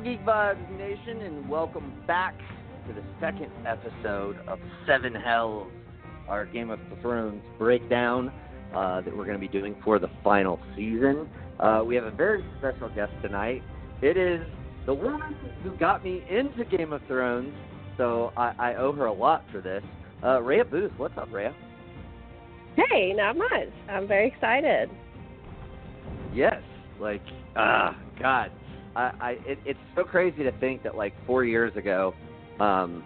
Up, Geek Vibes Nation, and welcome back to the second episode of Seven Hells, our Game of Thrones breakdown uh, that we're going to be doing for the final season. Uh, we have a very special guest tonight. It is the woman who got me into Game of Thrones, so I, I owe her a lot for this. Uh, Rhea Booth, what's up, Rhea? Hey, not much. I'm very excited. Yes, like, ah, God, I, I it, it's so crazy to think that like four years ago, um,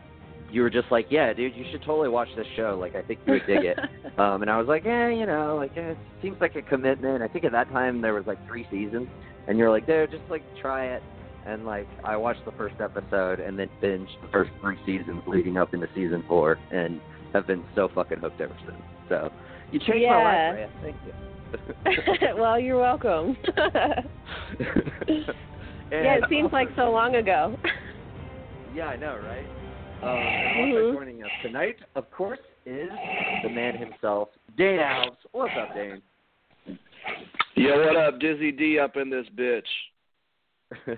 you were just like, yeah, dude, you should totally watch this show. Like, I think you would dig it. um, and I was like, yeah, you know, like eh, it seems like a commitment. I think at that time there was like three seasons, and you're like, dude, just like try it. And like, I watched the first episode and then binged the first three seasons leading up into season four, and have been so fucking hooked ever since. So, you changed yeah. my life, Rhea. Thank you. well, you're welcome. Yeah, it seems like so long ago. yeah, I know, right? Um, and also Mhm. joining us tonight, of course, is the man himself, Dane Alves. What's up, Dane? Yo, what up, Dizzy D up in this bitch?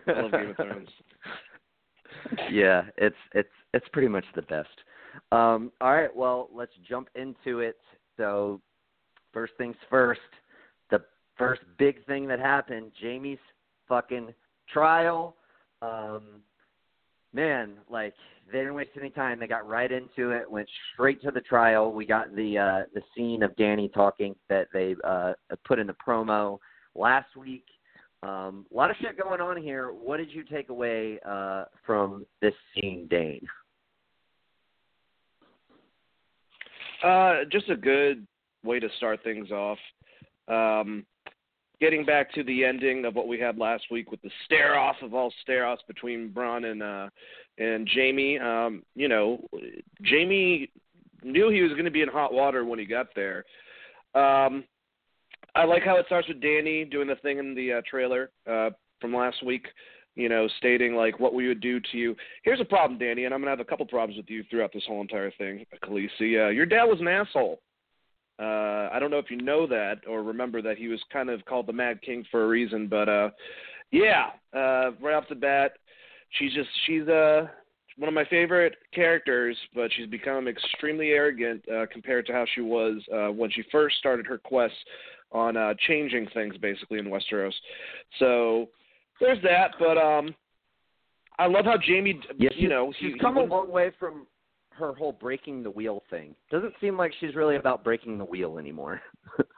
I love Game of Thrones. yeah, it's it's it's pretty much the best. Um, all right, well, let's jump into it. So, first things first, the first big thing that happened, Jaime's fucking trial. Um, man, like they didn't waste any time. They got right into it, went straight to the trial. We got the uh, the scene of Dany talking that they uh, put in the promo last week. Um, a lot of shit going on here. What did you take away uh, from this scene, Dane? Uh, just a good way to start things off. Um, getting back to the ending of what we had last week with the stare off of all stare offs between Bran and uh, and Jaime. Um, you know, Jaime knew he was going to be in hot water when he got there. Um, I like how it starts with Dany doing the thing in the uh, trailer uh, from last week. You know, stating like what we would do to you. Here's a problem, Dany, and I'm gonna have a couple problems with you throughout this whole entire thing, Khaleesi. Uh, your dad was an asshole. Uh, I don't know if you know that or remember that he was kind of called the Mad King for a reason, but uh, yeah, uh, right off the bat, she's just she's uh one of my favorite characters, but she's become extremely arrogant uh, compared to how she was uh, when she first started her quest on uh, changing things basically in Westeros. So there's that, but um, I love how Jaime, Yeah, you know, she's he, come he a long way from her whole breaking the wheel thing. Doesn't seem like she's really about breaking the wheel anymore.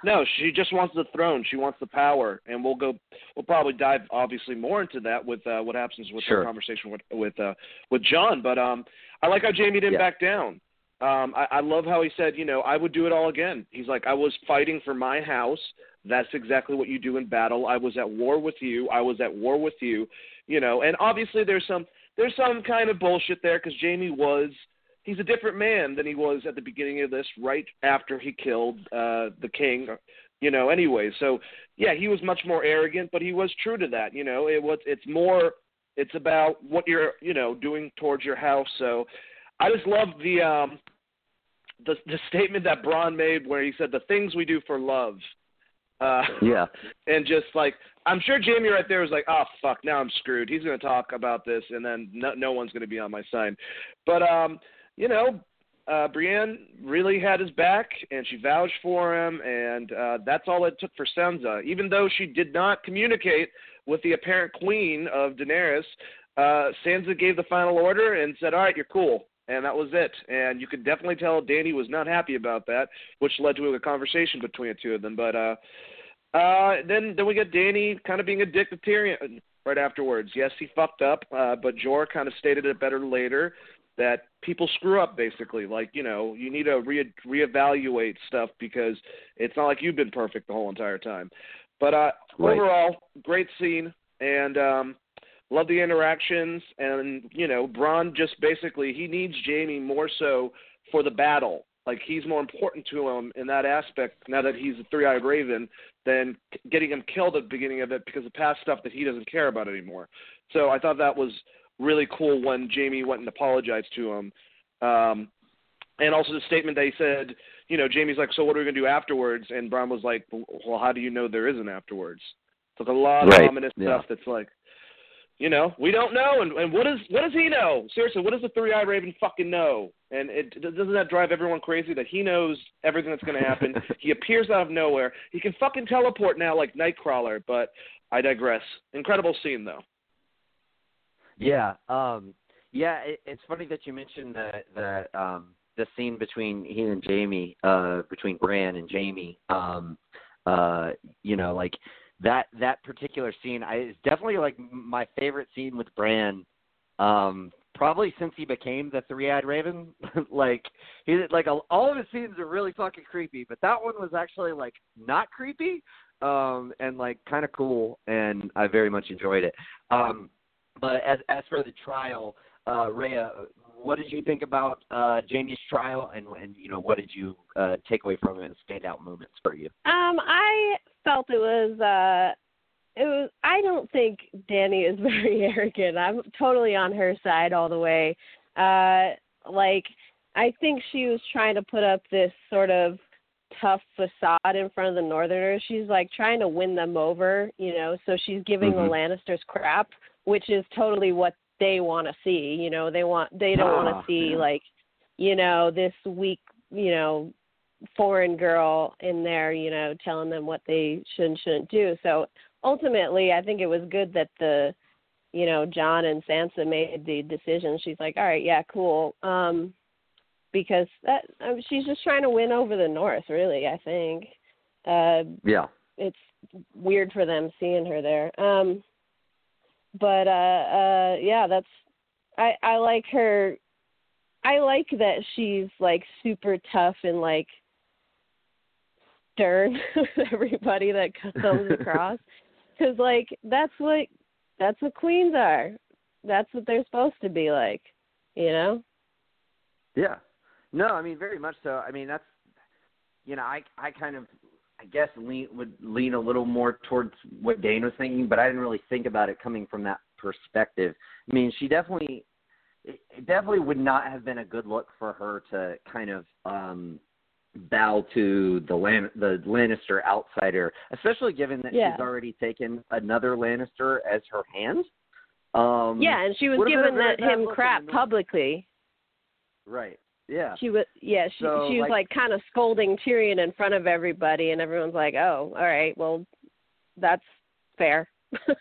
No, she just wants the throne. She wants the power, and we'll go. We'll probably dive obviously more into that with uh, what happens with Sure. the conversation with with uh, with Jon. But um, I like how Jaime didn't Yeah. back down. Um, I, I love how he said, you know, I would do it all again. He's like, I was fighting for my house. That's exactly what you do in battle. I was at war with you. I was at war with you. You know, and obviously there's some there's some kind of bullshit there because Jaime was he's a different man than he was at the beginning of this, right after he killed uh, the king. You know, anyway. So yeah, he was much more arrogant, but he was true to that. You know, it was it's more it's about what you're you know doing towards your house. So I just love the um the the statement that Bran made where he said the things we do for love. Uh, yeah. and just like I'm sure Jaime right there was like, oh fuck, now I'm screwed. He's going to talk about this, and then no, no one's going to be on my side. But um, you know, uh, Brienne really had his back, and she vouched for him, and uh, that's all it took for Sansa. Even though she did not communicate with the apparent queen of Daenerys, uh, Sansa gave the final order and said, "All right, you're cool." And that was it. And you could definitely tell Dany was not happy about that, which led to a conversation between the two of them. But uh, uh, then then we get Dany kind of being a dictatorian right afterwards. Yes, he fucked up, uh, but Jorah kind of stated it better later that people screw up basically. Like you know, you need to re reevaluate stuff because it's not like you've been perfect the whole entire time. But uh, Right. overall, great scene and um, love the interactions. And you know, Bran just basically he needs Jaime more so for the battle. Like he's more important to him in that aspect now that he's a three-eyed raven than getting him killed at the beginning of it because of past stuff that he doesn't care about anymore. So I thought that was really cool when Jaime went and apologized to him. Um, and also the statement that he said, you know, Jaime's like, so what are we going to do afterwards? And Bran was like, well, how do you know there isn't afterwards? It's like a lot Right, of ominous yeah. stuff that's like, you know, we don't know. And, and what does what does he know? Seriously, what does the three eyed raven fucking know? And it doesn't that drive everyone crazy that he knows everything that's going to happen. he appears out of nowhere. He can fucking teleport now like Nightcrawler. But I digress. Incredible scene though. Yeah, um, yeah. It, it's funny that you mentioned the the um, the scene between he and Jaime, uh, between Bran and Jaime. Um, uh, you know, like that that particular scene I, is definitely like my favorite scene with Bran. Um, probably since he became the three-eyed raven. like he like all of his scenes are really fucking creepy, but that one was actually like not creepy um and like kind of cool and I very much enjoyed it. Um but as as for the trial, uh Rhea, what did you think about uh Jaime's trial and and you know what did you uh take away from it and standout moments for you? Um I felt it was uh it was I don't think Dany is very arrogant. I'm totally on her side all the way. Uh like I think she was trying to put up this sort of tough facade in front of the northerners. She's like trying to win them over, you know, so she's giving mm-hmm. the Lannisters crap, which is totally what they want to see, you know. They want they don't ah, want to see yeah. like, you know, this weak, you know, foreign girl in there, you know, telling them what they should and shouldn't do. So ultimately, I think it was good that the, you know, Jon and Sansa made the decision. She's like, all right, yeah, cool, um, because that I mean, she's just trying to win over the North. Really, I think. Uh, yeah. It's weird for them seeing her there. Um, but uh, uh, yeah, that's I I like her. I like that she's like super tough and like stern with everybody that comes across. Because like that's what that's what queens are. That's what they're supposed to be like you know? Yeah. No i mean very much so. I mean that's you know i i kind of i guess lean would lean a little more towards what dane was thinking but i didn't really think about it coming from that perspective i mean she definitely it definitely would not have been a good look for her to kind of um bow to the Lan- the Lannister outsider, especially given that yeah. she's already taken another Lannister as her hand. Um, yeah, and she was giving that, him crap publicly. Right. Yeah. She was yeah, she so, she was like, like kind of scolding Tyrion in front of everybody and everyone's like, "Oh, all right. Well, that's fair."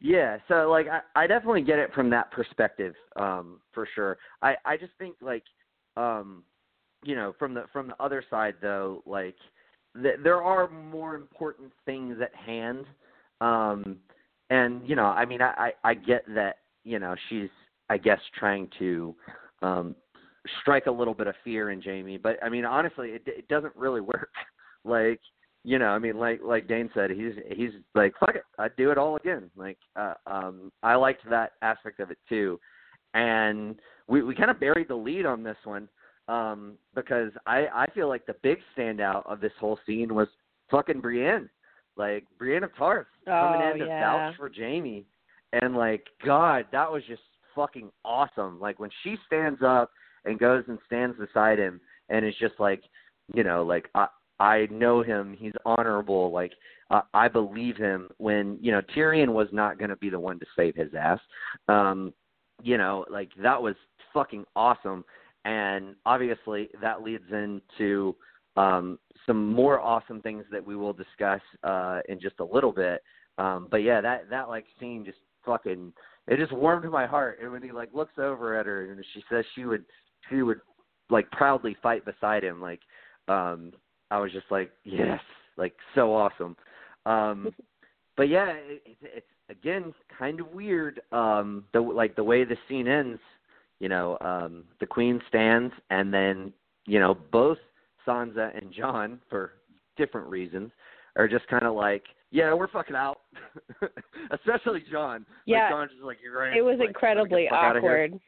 yeah, so like I I definitely get it from that perspective um for sure. I I just think like um you know, from the from the other side though, like th- there are more important things at hand. Um and you know, I mean I, I I get that, you know, she's I guess trying to um strike a little bit of fear in Jaime, but I mean honestly it it doesn't really work. like you know, I mean, like like Dane said, he's he's like, fuck it, I'd do it all again. Like, uh, um, I liked that aspect of it too, and we we kind of buried the lead on this one um, because I I feel like the big standout of this whole scene was fucking Brienne, like Brienne of Tarth coming oh, in to yeah. vouch for Jaime, and like God, that was just fucking awesome. Like when she stands up and goes and stands beside him, and it's just like, you know, like I I know him, he's honorable, like. Uh, I believe him when you know Tyrion was not going to be the one to save his ass. Um, you know, like that was fucking awesome and obviously that leads into um, some more awesome things that we will discuss uh, in just a little bit. Um, but yeah, that that like scene just fucking it just warmed my heart. And when he like looks over at her and she says she would she would like proudly fight beside him, like um, I was just like yes, like so awesome. Um, but yeah, it, it, it's again kind of weird. Um, the like the way the scene ends you know, um, the Queen stands, and then you know both Sansa and Jon, for different reasons, are just kind of like, yeah, we're fucking out. Especially Jon. Yeah, like, Jon's just like, you're right. It was like, incredibly awkward.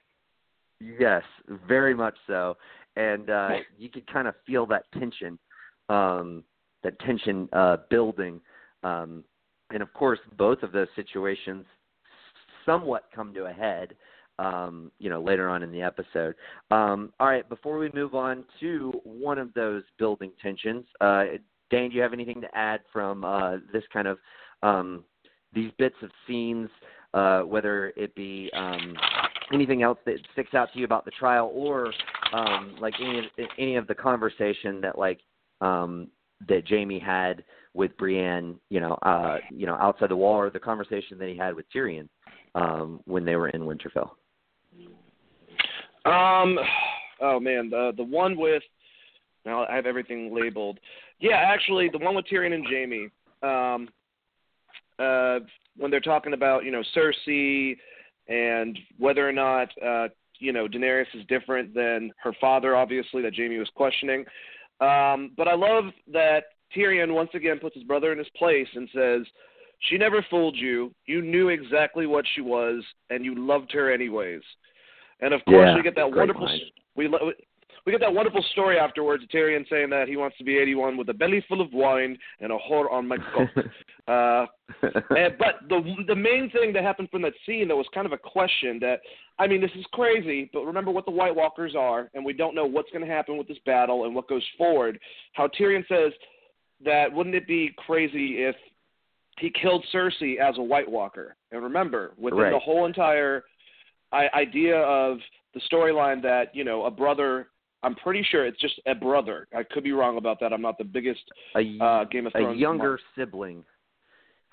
Yes, very much so, and uh, you could kind of feel that tension, um, that tension uh, building, um, and of course, both of those situations somewhat come to a head um, you know, later on in the episode. Um, all right, before we move on to one of those building tensions, uh, Dane, do you have anything to add from uh, this kind of um, these bits of scenes uh, whether it be um, anything else that sticks out to you about the trial, or um, like any of, any of the conversation that like um, that Jaime had with Brienne, you know, uh, you know, outside the wall, or the conversation that he had with Tyrion um, when they were in Winterfell. Um, oh man, the the one with now I have everything labeled. Yeah, actually, the one with Tyrion and Jaime. Um, uh, when they're talking about you know Cersei and whether or not uh, you know Daenerys is different than her father, obviously that Jaime was questioning. Um, but I love that Tyrion once again puts his brother in his place and says, "She never fooled you. You knew exactly what she was, and you loved her anyways." And of course, yeah, we get that wonderful. Line. We we get that wonderful story afterwards. Tyrion saying that he wants to be 81 with a belly full of wine and a whore on my cock. uh, and, but the the main thing that happened from that scene that was kind of a question that I mean this is crazy, but remember what the White Walkers are, and we don't know what's going to happen with this battle and what goes forward. How Tyrion says that wouldn't it be crazy if he killed Cersei as a White Walker? And remember, within right. the whole entire idea of the storyline that you know a brother I'm pretty sure it's just a brother. I could be wrong about that. I'm not the biggest a, uh, Game of Thrones. A younger mark. sibling.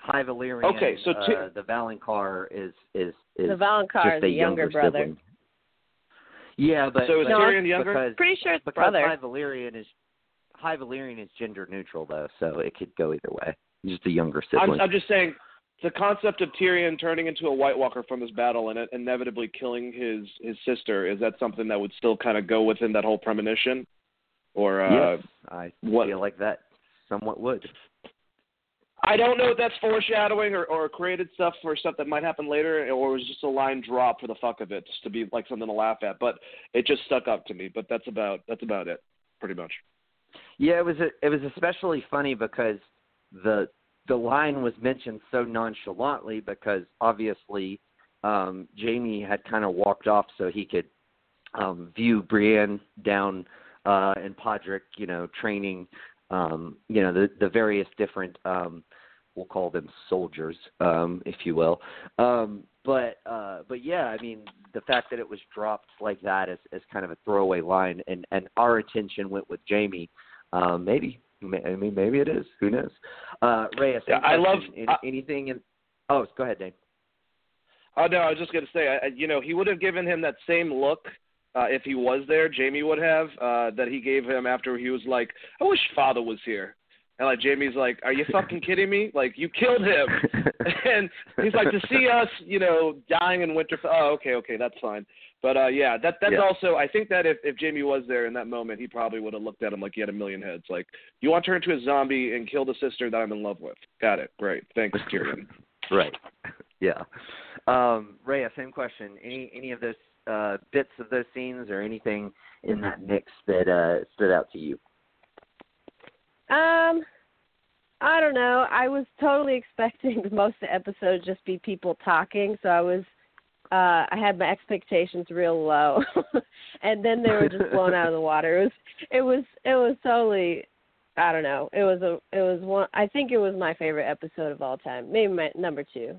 High Valyrian. Okay, so t- uh, the Valonqar is is is the Valonqar just is the younger, brother. Sibling. Yeah, but so is but Tyrion younger? Because, Pretty sure it's because brother. High Valyrian is High Valyrian is gender neutral though, so it could go either way. Just a younger sibling. I'm, I'm just saying the concept of Tyrion turning into a White Walker from this battle and inevitably killing his his sister is that something that would still kind of go within that whole premonition, or uh, yes, I what? feel like that somewhat would. I don't know if that's foreshadowing or, or created stuff for stuff that might happen later, or was just a line drop for the fuck of it, just to be like something to laugh at. But it just stuck up to me. But that's about that's about it, pretty much. Yeah, it was a, it was especially funny because the the line was mentioned so nonchalantly because obviously um Jaime had kind of walked off so he could um view Brienne down uh in Podrick, you know, training um you know the the various different um we'll call them soldiers um if you will. Um but uh but yeah, I mean the fact that it was dropped like that as as kind of a throwaway line and and our attention went with Jaime. um maybe I mean, maybe it is. Who knows? Uh, Ray, yeah, I love Any, anything. In, oh, go ahead, Dave. Oh no, I was just gonna say, I, you know, he would have given him that same look uh, if he was there. Jaime would have uh, that he gave him after he was like, "I wish Father was here." And like Jaime's like, "Are you fucking kidding me? Like you killed him." and he's like, "To see us, you know, dying in winter. Oh, okay, okay, that's fine." But uh yeah, that that's yeah. also I think that if if Jaime was there in that moment, he probably would have looked at him like he had a million heads. Like, you want to turn into a zombie and kill the sister that I'm in love with. Got it. Great. Thanks, Tyrion. right. Yeah. Um, Rhea, same question. Any any of those uh, bits of those scenes or anything in that mix that uh, stood out to you? Um, I don't know. I was totally expecting most of the episodes just be people talking, so I was uh I had my expectations real low. and then they were just blown out of the water. It was it was it was totally I don't know. It was a it was one I think it was my favorite episode of all time. Maybe my number 2.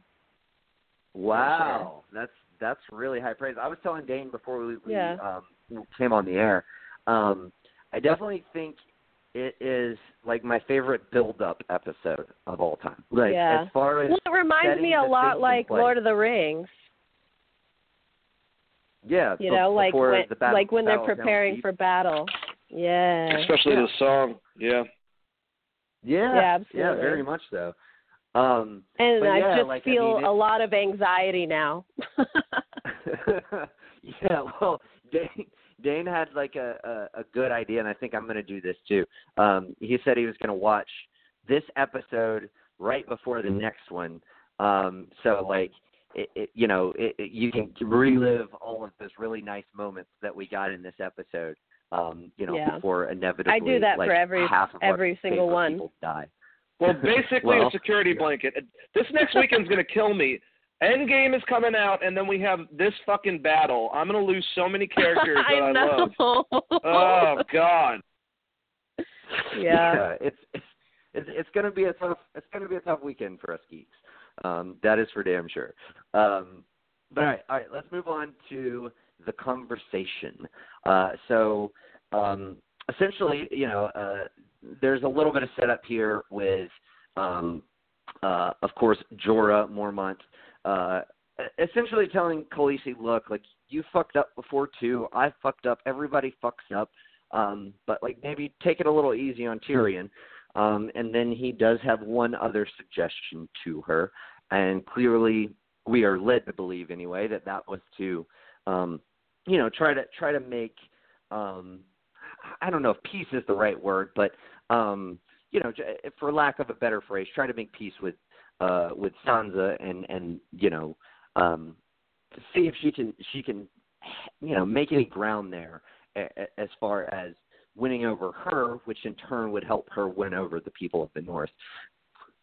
Wow. Sure. That's that's really high praise. I was telling Dane before we, we yeah. um came on the air. Um I definitely think it is like my favorite build up episode of all time. Like yeah. as far as well, it reminds me a lot like Lord of the Rings. Yeah, you know, like when when, battle, like when they're preparing for battle. Yeah. Especially yeah. the song. Yeah. Yeah. Yeah, absolutely. Yeah, very much so. Um and I yeah, just like, feel I mean, it, a lot of anxiety now. yeah, well, Dane, Dane had like a, a a good idea, and I think I'm going to do this too. Um, he said he was going to watch this episode right before the next one. Um, so like it, it, you know, it, it, you can relive all of those really nice moments that we got in this episode. Um, you know, yeah. before inevitably, I do that like, for every half of every single one. Die. Well, basically well, a security blanket. This next weekend's gonna kill me. Endgame is coming out, and then we have this fucking battle. I'm gonna lose so many characters that I, I, love. Oh God. Yeah. yeah it's it's it's, it's going to be a tough it's going to be a tough weekend for us geeks. Um, that is for damn sure. Um, but all right, all right, let's move on to the conversation. Uh, so um, essentially, you know, uh, there's a little bit of setup here with, um, uh, of course, Jorah Mormont, uh, essentially telling Khaleesi, look, like you fucked up before too. I fucked up. Everybody fucks up. Um, but like maybe take it a little easy on Tyrion. Um, and then he does have one other suggestion to her, and clearly we are led to believe anyway that that was to, um, you know, try to try to make. Um, I don't know if peace is the right word, but um, you know, for lack of a better phrase, try to make peace with uh, with Sansa and and you know, um, see if she can she can you know make any ground there as far as winning over her, which in turn would help her win over the people of the North.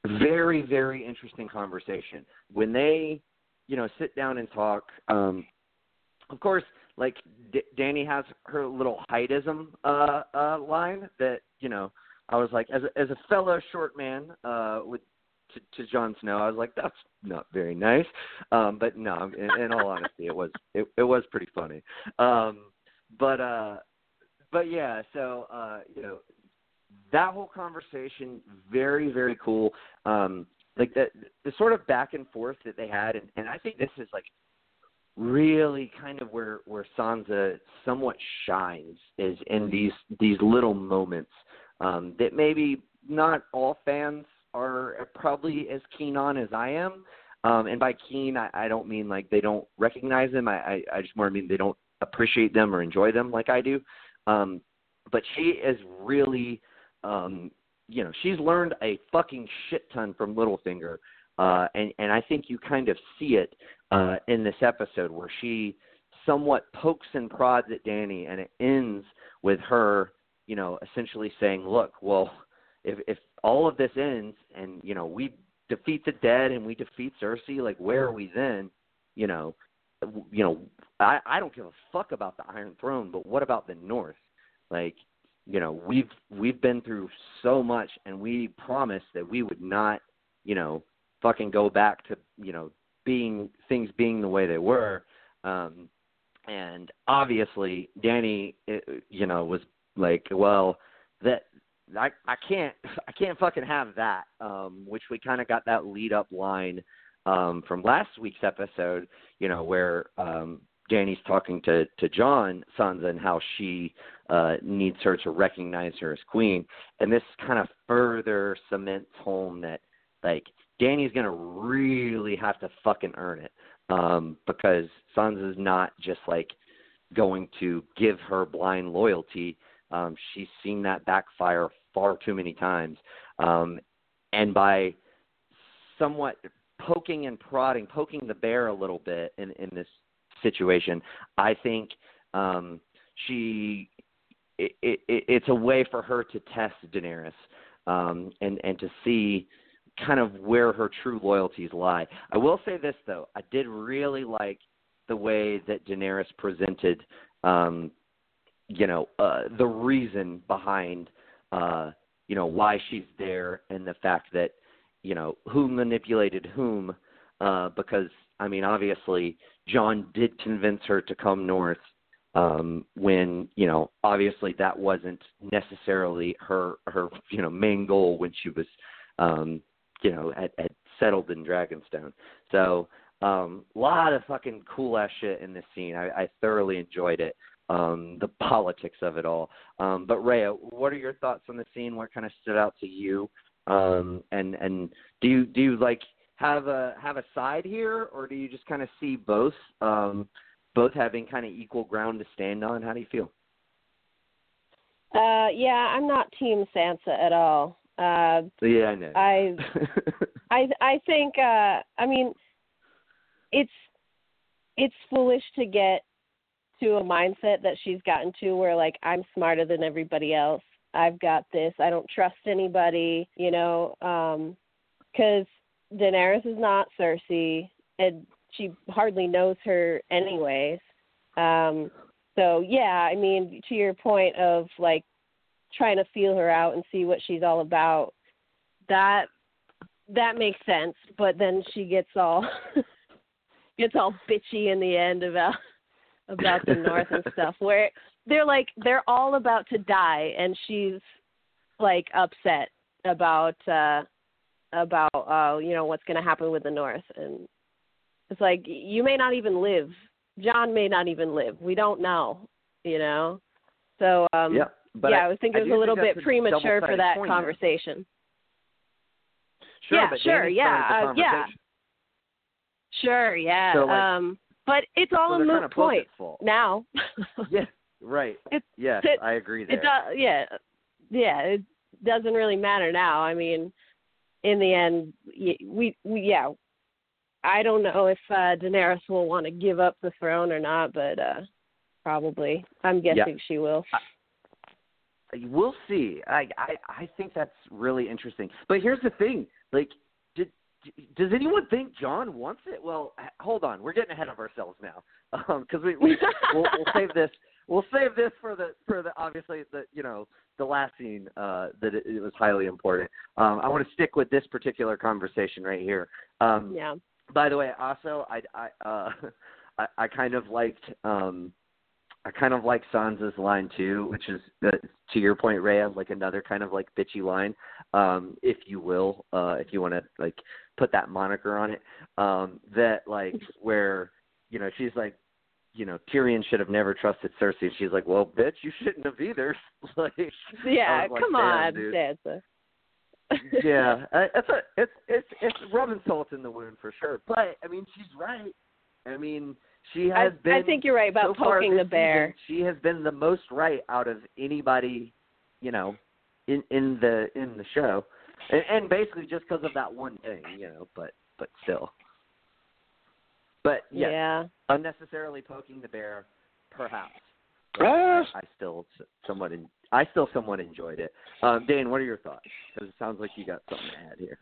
Very, very interesting conversation. When they, you know, sit down and talk, um, of course, like D- Dany has her little heightism uh, uh, line that you know I was like, as a, as a fellow short man uh, with to, to Jon Snow, I was like, that's not very nice. Um, but no, in, in all honesty, it was it, it was pretty funny. Um, but uh, but yeah, so uh, you know, that whole conversation very very cool. Um, like the the sort of back and forth that they had, and, and I think this is like really kind of where where Sansa somewhat shines is in these these little moments um, that maybe not all fans are probably as keen on as I am. Um, and by keen, I, I don't mean like they don't recognize them. I, I, I just more mean they don't appreciate them or enjoy them like I do. Um, but she is really, um, you know, she's learned a fucking shit ton from Littlefinger, uh, and and I think you kind of see it uh, in this episode where she somewhat pokes and prods at Dany, and it ends with her, you know, essentially saying, "Look, well, if if all of this ends, and you know, we defeat the dead and we defeat Cersei, like where are we then? You know, you know, I I don't give a fuck about the Iron Throne, but what about the North? Like, you know, we've we've been through so much, and we promised that we would not, you know, fucking go back to you know being things being the way they were. Um, and obviously, Dany, you know, was like, well, that I I can't I can't fucking have that. Um, which we kind of got that lead up line um, from last week's episode, you know, where um, Dany's talking to to Jon Sansa and how she uh, needs her to recognize her as queen, and this kind of further cements home that like Dany's gonna really have to fucking earn it um, because Sansa's not just like going to give her blind loyalty. Um, she's seen that backfire far too many times, um, and by somewhat poking and prodding, poking the bear a little bit in in this situation. I think um, she it, it, it's a way for her to test Daenerys um, and and to see kind of where her true loyalties lie. I will say this though, I did really like the way that Daenerys presented, um, you know, uh, the reason behind, uh, you know, why she's there and the fact that you know who manipulated whom uh because i mean obviously jon did convince her to come north um when you know obviously that wasn't necessarily her her you know main goal when she was um you know had, had settled in dragonstone. So um lot of fucking cool ass shit in this scene. I i thoroughly enjoyed it um the politics of it all um but Rhea, what are your thoughts on the scene what kind of stood out to you um, and and do you do you like have a have a side here, or do you just kind of see both um, both having kind of equal ground to stand on? How do you feel? Uh, yeah, I'm not Team Sansa at all. Uh, yeah, I know. I I I think uh, I mean it's it's foolish to get to a mindset that she's gotten to where like I'm smarter than everybody else I've got this. I don't trust anybody, you know, um cuz Daenerys is not Cersei and she hardly knows her anyways. Um so yeah, I mean to your point of like trying to feel her out and see what she's all about, that that makes sense. But then she gets all gets all bitchy in the end about about the North and stuff. Where they're like they're all about to die, and she's like upset about uh about uh you know what's going to happen with the North, and it's like you may not even live. Jon may not even live. We don't know, you know. So um yeah, but yeah, I, I would think I it was a little bit that's premature for that there. conversation. Sure, yeah, but sure, yeah, uh, yeah. Sure, yeah. So, like- um but it's all so a moot point now. Yeah, right. It- yes, it- I agree there. It does, yeah, yeah. It doesn't really matter now. I mean, in the end, we, we yeah. I don't know if uh, Daenerys will want to give up the throne or not, but uh probably. I'm guessing she will. We'll see. I, I I think that's really interesting. But here's the thing: like, does anyone think Jon wants it? Well, hold on. We're getting ahead of ourselves now, because we, we we'll, we'll save this. We'll save this for the for the obviously the you know the last scene uh, that it, it was highly important. Um, I want to stick with this particular conversation right here. Um, Yeah. by the way, also I I uh I, I kind of liked um I kind of like Sansa's line too, which is uh, to your point, Rhea, like another kind of like bitchy line, um, if you will, uh, if you want to like put that moniker on it. Um, that like where you know she's like, you know Tyrion should have never trusted Cersei. And she's like, well, bitch, you shouldn't have either. like, Yeah, like, come on, dude. Sansa. yeah, it's a it's it's it's rubbing salt in the wound for sure. But I mean, she's right. I mean, she I, has been. I think you're right about so poking the bear. season, she has been the most right out of anybody, you know, in in the in the show, and, and basically just because of that one thing, you know. But but still. But yes, Yeah. unnecessarily poking the bear, perhaps. But. I, I still somewhat en- I still somewhat enjoyed it. Um, Dane, what are your thoughts? Because it sounds like you got something to add here.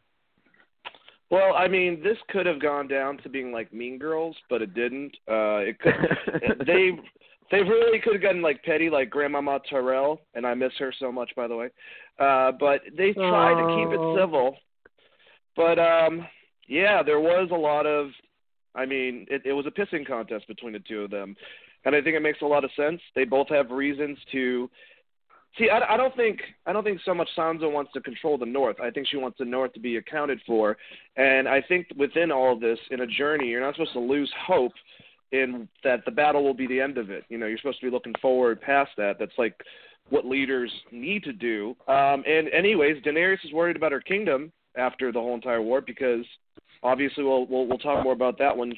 Well, I mean, this could have gone down to being like Mean Girls, but it didn't. Uh, it could. they they really could have gotten like petty, like Grandmama Tyrell, and I miss her so much, by the way. Uh, but they tried to keep it civil. But um, yeah, there was a lot of. I mean, it, it was a pissing contest between the two of them, and I think it makes a lot of sense. They both have reasons to. See, I, I don't think I don't think so much Sansa wants to control the North. I think she wants the North to be accounted for, and I think within all this, in a journey, you're not supposed to lose hope in that the battle will be the end of it. You know, you're supposed to be looking forward past that. That's like what leaders need to do. Um, and anyways, Daenerys is worried about her kingdom after the whole entire war because obviously we'll we'll, we'll talk more about that when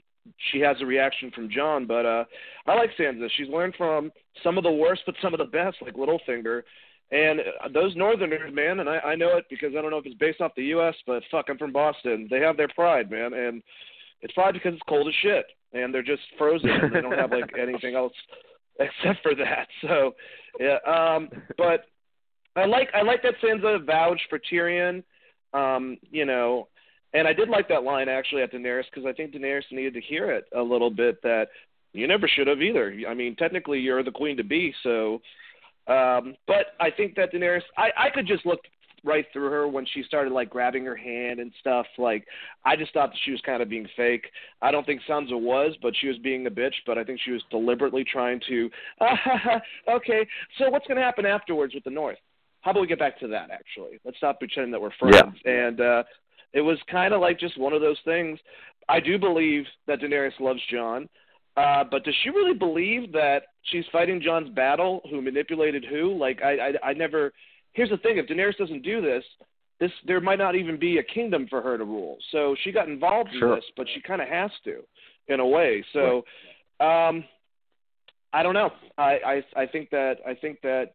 she has a reaction from Jon. But uh, I like Sansa. She's learned from some of the worst, but some of the best, like Littlefinger. And uh, those Northerners, man, and I, I know it because I don't know if it's based off the U.S., but fuck, I'm from Boston. They have their pride, man, and it's pride because it's cold as shit, and they're just frozen. and they don't have like anything else except for that. So, yeah. Um, but I like I like that Sansa vouched for Tyrion. Um, you know, and I did like that line actually at Daenerys because I think Daenerys needed to hear it a little bit that you never should have either. I mean, technically you're the queen to be, so. Um, but I think that Daenerys, I I could just look right through her when she started like grabbing her hand and stuff. Like I just thought that she was kind of being fake. I don't think Sansa was, but she was being a bitch. But I think she was deliberately trying to. Uh, okay, so what's going to happen afterwards with the North? How about we get back to that? Actually, let's stop pretending that we're friends. And uh, it was kind of like just one of those things. I do believe that Daenerys loves Jon. Uh, but does she really believe that she's fighting Jon's battle? Who manipulated who? Like I, I, I never. Here's the thing: if Daenerys doesn't do this, this there might not even be a kingdom for her to rule. So she got involved Sure. in this, but she kind of has to, in a way. So, um, I don't know. I, I, I think that I think that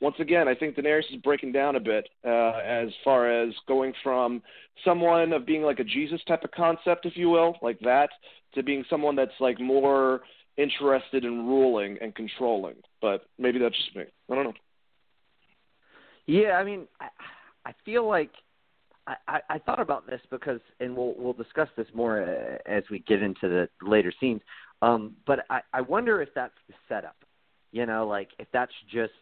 once again, I think Daenerys is breaking down a bit uh, as far as going from someone of being like a Jesus type of concept, if you will, like that, to being someone that's like more interested in ruling and controlling. But maybe that's just me. I don't know. Yeah, I mean, I, I feel like I, I, I thought about this because, and we'll we'll discuss this more uh, as we get into the later scenes. Um, but I, I wonder if that's the setup. You know, like if that's just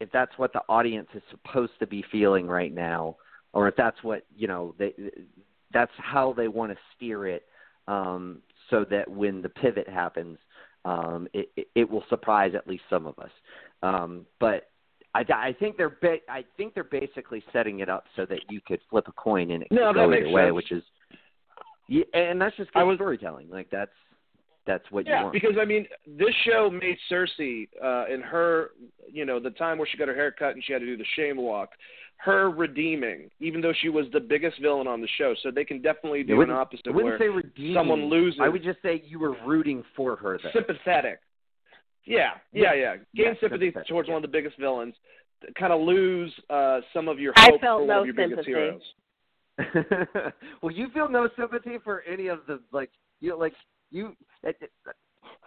if that's what the audience is supposed to be feeling right now, or if that's what you know they that's how they want to steer it, um, so that when the pivot happens, um, it, it, it will surprise at least some of us. Um, but I, I think they're ba- I think they're basically setting it up so that you could flip a coin and it No, could go either way, sense. which is yeah, and that's just good was- storytelling. Like that's that's what you Yeah, want. because I mean, this show made Cersei uh, in her, you know, the time where she got her hair cut and she had to do the shame walk, her redeeming, even though she was the biggest villain on the show. So they can definitely do an opposite I wouldn't where say redeeming. someone loses. I would just say you were rooting for her. Though. sympathetic. Yeah, yeah, yeah. Gain Yeah, sympathy towards yeah. one of the biggest villains. Kind of lose uh, some of your I felt for one no of your biggest sympathy. heroes. well, you feel no sympathy for any of the like you like you.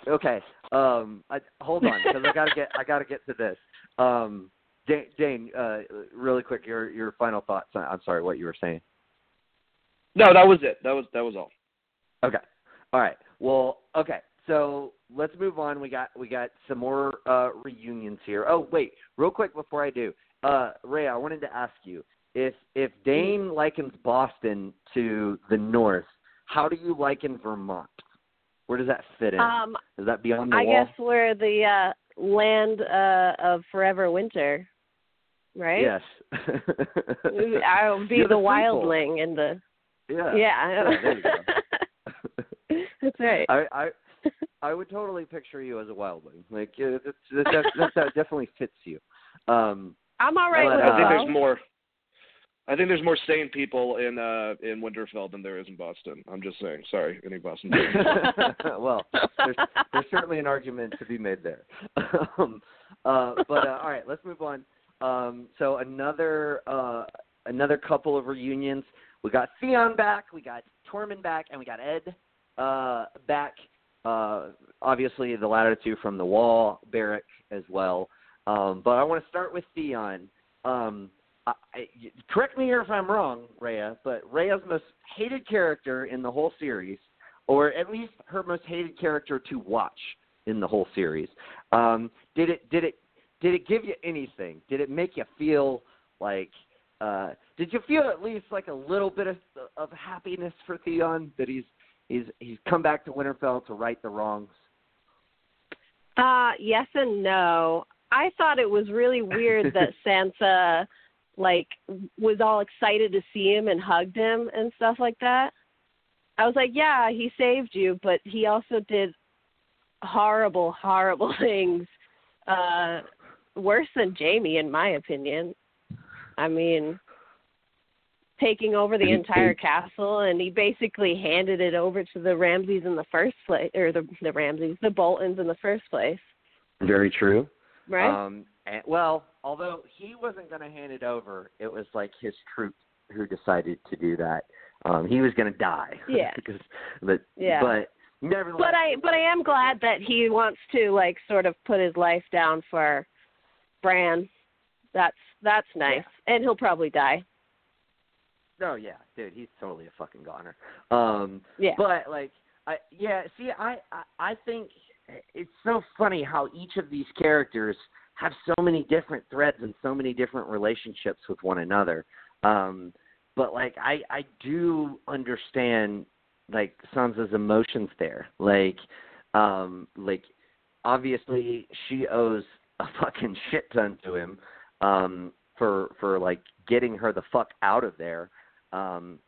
Okay, um, I, hold on because I gotta get I gotta get to this. Um, Jane, Jane uh, really quick, your your final thoughts. I'm sorry, what you were saying. No, that was it. That was that was all. Okay. All right. Well, okay. So let's move on. We got we got some more uh, reunions here. Oh wait, real quick before I do, uh, Ray, I wanted to ask you if if Dane likens Boston to the North, how do you liken Vermont? Where does that fit in? Um, Is that beyond the I wall? guess we're the uh, land uh, of forever winter, right? Yes. I'll be You're the, the wildling and the Yeah. yeah. Yeah, there you That's right. I I I would totally picture you as a wildling. Like uh, that, that, that, that definitely fits you. Um, I'm all right Well, with uh, I think there's more. I think there's more sane people in uh in Winterfell than there is in Boston. I'm just saying. Sorry, any Boston. well, there's, there's certainly an argument to be made there. um, uh, but uh, all right, let's move on. Um, so another uh, another couple of reunions. We got Theon back, we got Tormund back, and we got Ed uh, back. Uh, obviously, the latter two from the Wall, Beric as well. Um, but I want to start with Theon. Um, I, I, correct me here if I'm wrong, Rhea, but Rhea's most hated character in the whole series, or at least her most hated character to watch in the whole series. Um, did it did it did it give you anything? Did it make you feel like? Uh, did you feel at least like a little bit of of happiness for Theon that he's he's he's come back to Winterfell to right the wrongs? Uh, yes and no. I thought it was really weird that Sansa like was all excited to see him and hugged him and stuff like that. I was like, yeah, he saved you, but he also did horrible, horrible things. Uh worse than Jaime in my opinion. I mean, taking over the entire castle and he basically handed it over to the Ramses in the first place or the the Ramses, the Boltons in the first place. Very true. Right? Um, and, well, although he wasn't going to hand it over, it was like his troops who decided to do that. Um, he was going to die. Yeah. because, but Yeah. but nevertheless. but I but I am glad that he wants to like sort of put his life down for Bran. That's that's nice. And he'll probably die. Oh yeah, dude, he's totally a fucking goner. Um, Yeah. but like, I yeah, see, I, I I think it's so funny how each of these characters have so many different threads and so many different relationships with one another. Um, but like, I I do understand like Sansa's emotions there. Like, um, like obviously she owes a fucking shit ton to him um for for like getting her the fuck out of there um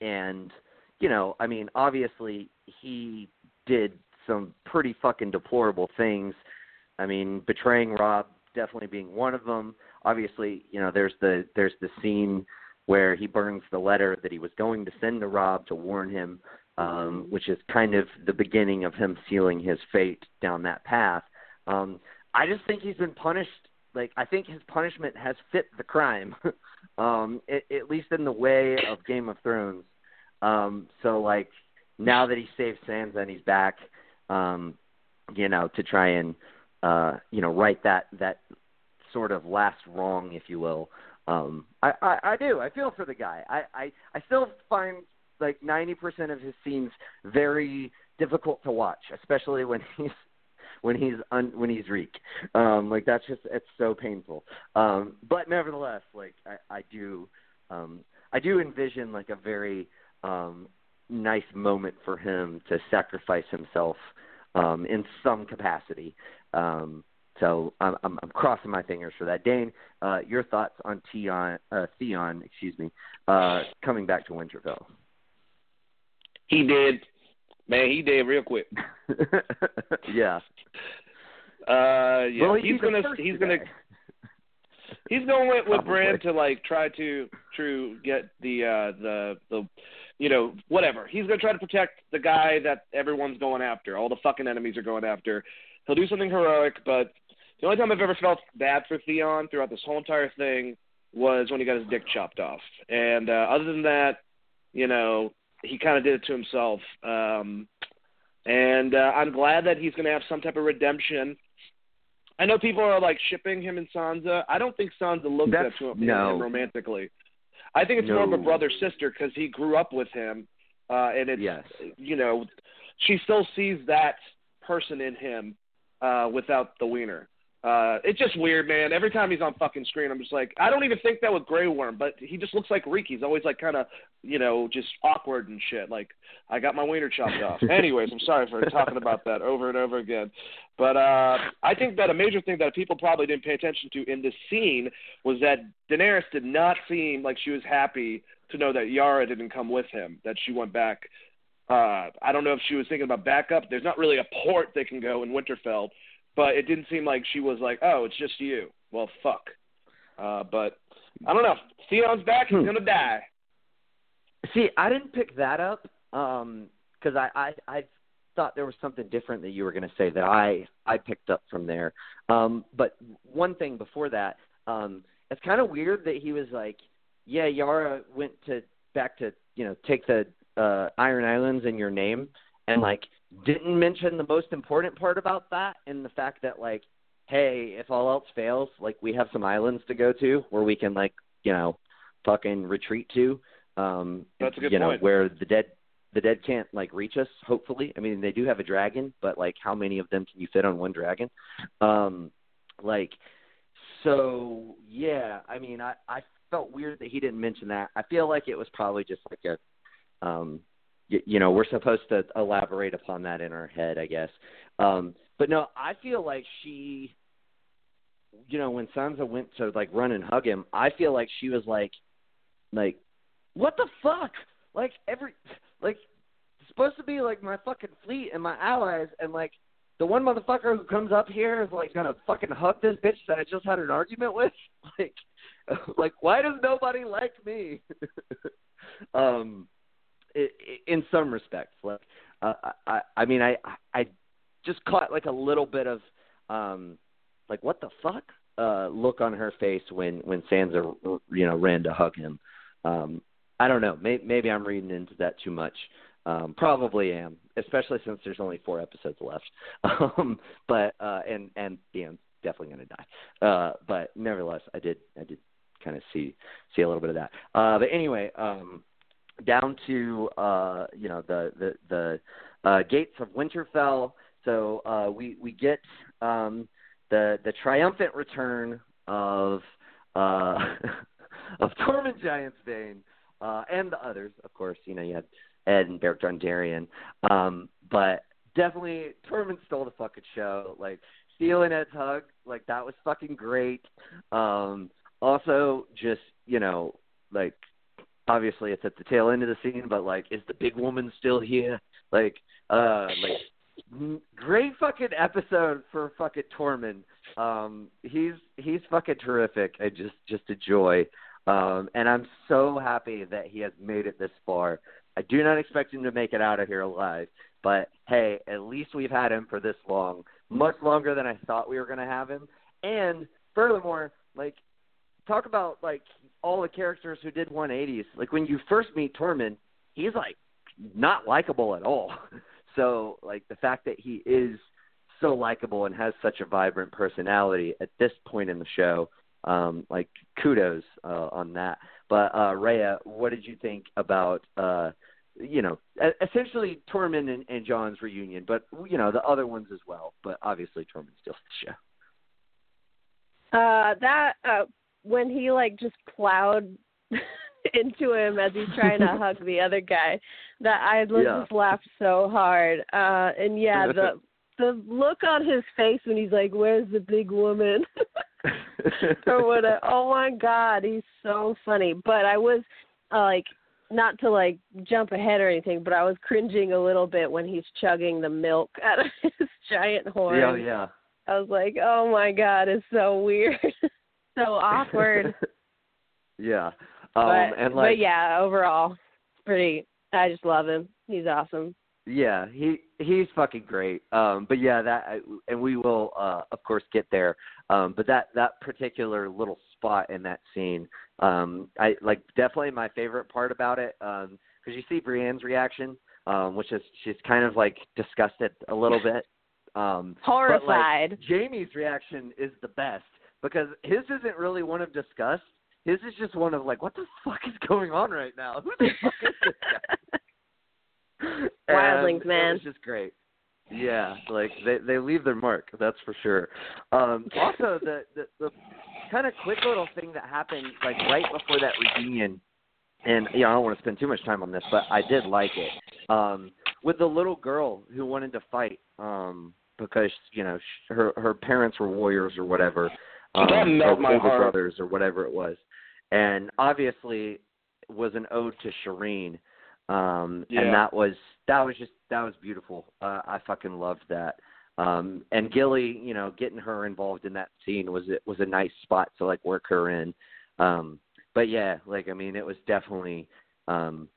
and you know i mean obviously he did some pretty fucking deplorable things i mean betraying Robb definitely being one of them obviously you know there's the there's the scene where he burns the letter that he was going to send to Robb to warn him um which is kind of the beginning of him sealing his fate down that path um i just think he's been punished like I think his punishment has fit the crime, um, at, at least in the way of Game of Thrones. Um, so like now that he saved Sansa and he's back, um, you know, to try and uh, you know right that that sort of last wrong, if you will. Um, I, I I do. I feel for the guy. I I, I still find like ninety percent of his scenes very difficult to watch, especially when he's when he's un, when he's Reek. Um, like that's just it's so painful. Um, but nevertheless, like I, I do um, I do envision like a very um, nice moment for him to sacrifice himself um, in some capacity. Um, so I'm, I'm, I'm crossing my fingers for that. Dane, uh, your thoughts on Theon, uh, Theon, excuse me, uh, coming back to Winterfell? He did, man. He did real quick. yeah. Uh, yeah. Well, he's gonna he's gonna he's going with, with Bran to like try to to get the uh the the you know whatever he's gonna try to protect the guy that everyone's going after all the fucking enemies are going after he'll do something heroic but the only time I've ever felt bad for Theon throughout this whole entire thing was when he got his dick chopped off and uh other than that you know he kind of did it to himself um and uh, I'm glad that he's going to have some type of redemption I know people are like shipping him and Sansa. I don't think Sansa looks That's, at to him, no. him romantically. I think it's no. more of a brother sister because he grew up with him, uh, and it's yes. you know she still sees that person in him uh, without the wiener. Uh, it's just weird, man. Every time he's on fucking screen, I'm just like, I don't even think that with Grey Worm, but he just looks like Reek. He's always like kind of, you know, just awkward and shit. Like, I got my wiener chopped off. Anyways, I'm sorry for talking about that over and over again. But uh, I think that a major thing that people probably didn't pay attention to in this scene was that Daenerys did not seem like she was happy to know that Yara didn't come with him, that she went back. Uh, I don't know if she was thinking about backup. There's not really a port they can go in Winterfell but it didn't seem like she was like, "Oh, it's just you." Well, fuck. Uh, but I don't know. Theon's back. He's hmm. gonna die. See, I didn't pick that up because um, I, I I thought there was something different that you were going to say that I I picked up from there. Um, but one thing before that, um, it's kind of weird that he was like, "Yeah, Yara went to back to you know take the uh, Iron Islands in your name," and like didn't mention the most important part about that and the fact that like hey if all else fails like we have some islands to go to where we can like you know fucking retreat to um That's a good you know point. where the dead the dead can't like reach us hopefully. I mean they do have a dragon but like how many of them can you fit on one dragon? Um like so yeah i mean i i felt weird that he didn't mention that. I feel like it was probably just like a um you know we're supposed to elaborate upon that in our head i guess. Um but no i feel like she you know when sansa went to like run and hug him i feel like she was like like what the fuck? Like every like supposed to be like my fucking fleet and my allies and like the one motherfucker who comes up here is like gonna fucking hug this bitch that i just had an argument with? Like like why does nobody like me? Um in some respects. Like, uh, I, I mean, I, I just caught like a little bit of, um, like what the fuck, uh, look on her face when when Sansa, you know, ran to hug him. Um, I don't know. Maybe, maybe I'm reading into that too much. Um, probably am, especially since there's only four episodes left. Um, but uh, and and Dan's definitely going to die. Uh, but nevertheless, I did I did kind of see see a little bit of that. Uh, but anyway, um, down to uh, you know the the the uh, gates of Winterfell. So uh, we we get um, the the triumphant return of uh, of Tormund Giantsbane uh, and the others, of course. You know you had Ed and Beric Dondarrion, um, but definitely Tormund stole the fucking show. Like stealing Ed's hug, like that was fucking great. Um, also, just you know, like obviously it's at the tail end of the scene, but like, is the big woman still here? Like, uh, like, great fucking episode for fucking Tormund. Um, he's he's fucking terrific. I just just a joy. Um, and I'm so happy that he has made it this far. I do not expect him to make it out of here alive, but hey, at least we've had him for this long, much longer than I thought we were going to have him. And furthermore, like, talk about like all the characters who did 180s. Like when you first meet Tormund, he's like not likable at all. So like the fact that he is so likable and has such a vibrant personality at this point in the show, um, like kudos uh, on that. But uh, Rhea, what did you think about? Uh, you know, essentially Tormund and, and Jon's reunion, but you know the other ones as well. But obviously Tormund steals the show. Uh, that uh, when he like just plowed into him as he's trying to hug the other guy. That I Yeah. just laughed so hard. Uh and yeah, the the look on his face when he's like, "Where's the big woman?" or whatever. Oh my god, he's so funny. But I was uh, like not to like jump ahead or anything, but I was cringing a little bit when he's chugging the milk out of his giant horn. yeah, yeah. I was like, "Oh my god, it's so weird." So awkward. yeah. Um but, and like but yeah, overall, pretty. I just love him. He's awesome. Yeah, he he's fucking great. Um, but yeah, that and we will uh, of course get there. Um, but that that particular little spot in that scene, um, I like definitely my favorite part about it because you see Brienne's reaction, um, which is she's kind of like disgusted a little bit. Um, but, like, Horrified. Jaime's reaction is the best because his isn't really one of disgust. His is just one of like, what the fuck is going on right now? Who the fuck is this guy? Wildlings, man. It was just great. Yeah, like they they leave their mark, that's for sure. Um also the the, the kind of quick little thing that happened like right before that reunion and yeah, I don't want to spend too much time on this, but I did like it. Um with the little girl who wanted to fight um because, you know, sh- her her parents were warriors or whatever. Um, That melted or my heart. brothers or whatever it was. And obviously was an ode to Shireen um Yeah. and that was that was just that was beautiful uh i fucking loved that um and gilly you know getting her involved in that scene was it was a nice spot to like work her in um but yeah like i mean it was definitely um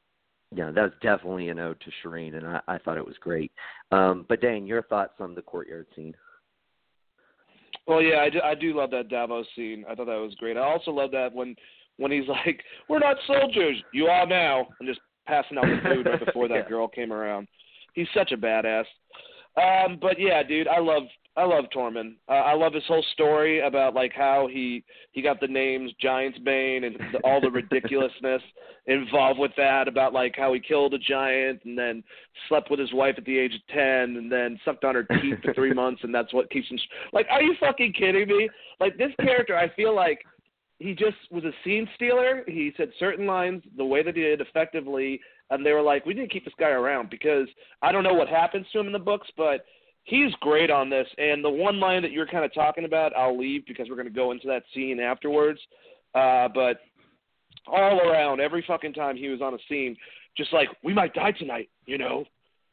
you know that was definitely an ode to Shireen and i i thought it was great um but dane your thoughts on the courtyard scene Well, yeah, I do, I do love that Davos scene. I thought that was great. I also love that when when he's like, "We're not soldiers, you are now," and just passing out the food right before that Yeah. girl came around. He's such a badass. Um, but yeah, dude, I love I love Tormund. Uh, I love his whole story about like how he he got the names Giant's Bane and the, all the ridiculousness involved with that. About like how he killed a giant and then slept with his wife at the age of ten and then sucked on her teeth for three months and that's what keeps him. Like, are you fucking kidding me? Like this character, I feel like he just was a scene stealer. He said certain lines the way that he did effectively, and they were like, we need to keep this guy around because I don't know what happens to him in the books, but he's great on this. And the one line that you're kind of talking about, I'll leave because we're going to go into that scene afterwards. Uh, but all around, every fucking time he was on a scene, just like we might die tonight, you know.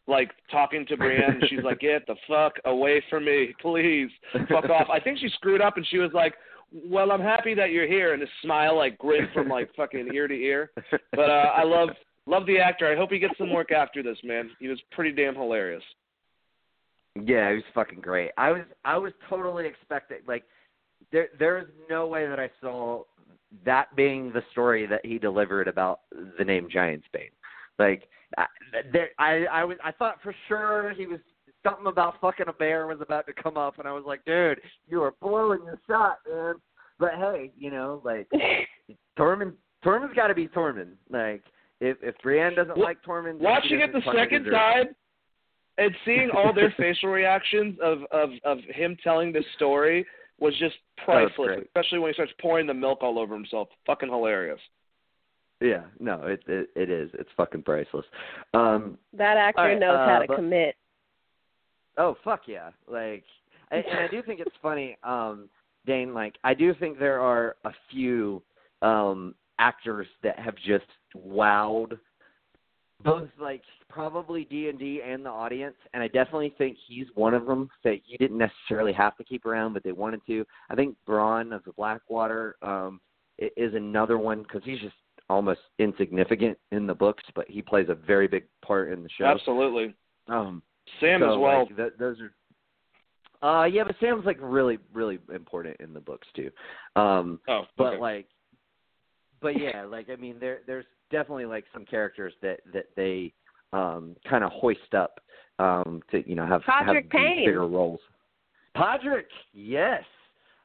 Like talking to Brienne, she's like, "Get the fuck away from me, please, fuck off." I think she screwed up, and she was like, well, I'm happy that you're here, and his smile like grin from like fucking ear to ear. But uh, I love love the actor. I hope he gets some work after this, man. He was pretty damn hilarious. Yeah, he was fucking great. I was I was totally expecting like there there is no way that I saw that being the story that he delivered about the name Giantsbane. Like I, there I I was I thought for sure he was something about fucking a bear was about to come up and I was like, dude, you are blowing your shot, man. But hey, you know, like Tormund Tormund's got to be Tormund. Like if if Brienne doesn't Wa- like Tormund, Watching it the second time and seeing all their facial reactions of of of him telling this story was just That was priceless. Especially when he starts pouring the milk all over himself. Fucking hilarious. Yeah, no, it it, it is. It's fucking priceless. Um, That actor All right, knows uh, how to but- commit. oh fuck yeah! Like, and, and I do think it's funny, um, Dane. Like, I do think there are a few um actors that have just wowed both like probably D and D and the audience, and I definitely think he's one of them that you didn't necessarily have to keep around, but they wanted to. I think Bronn of the Blackwater um, is another one because he's just almost insignificant in the books, but he plays a very big part in the show. Absolutely. Um, Sam so, as well. Like, th- those are. Uh, yeah, but Sam's like really, really important in the books too. Um, oh, but like, but yeah, like I mean, there there's definitely like some characters that that they um kind of hoist up um to you know have have Podrick these Payne. bigger roles. Podrick, yes,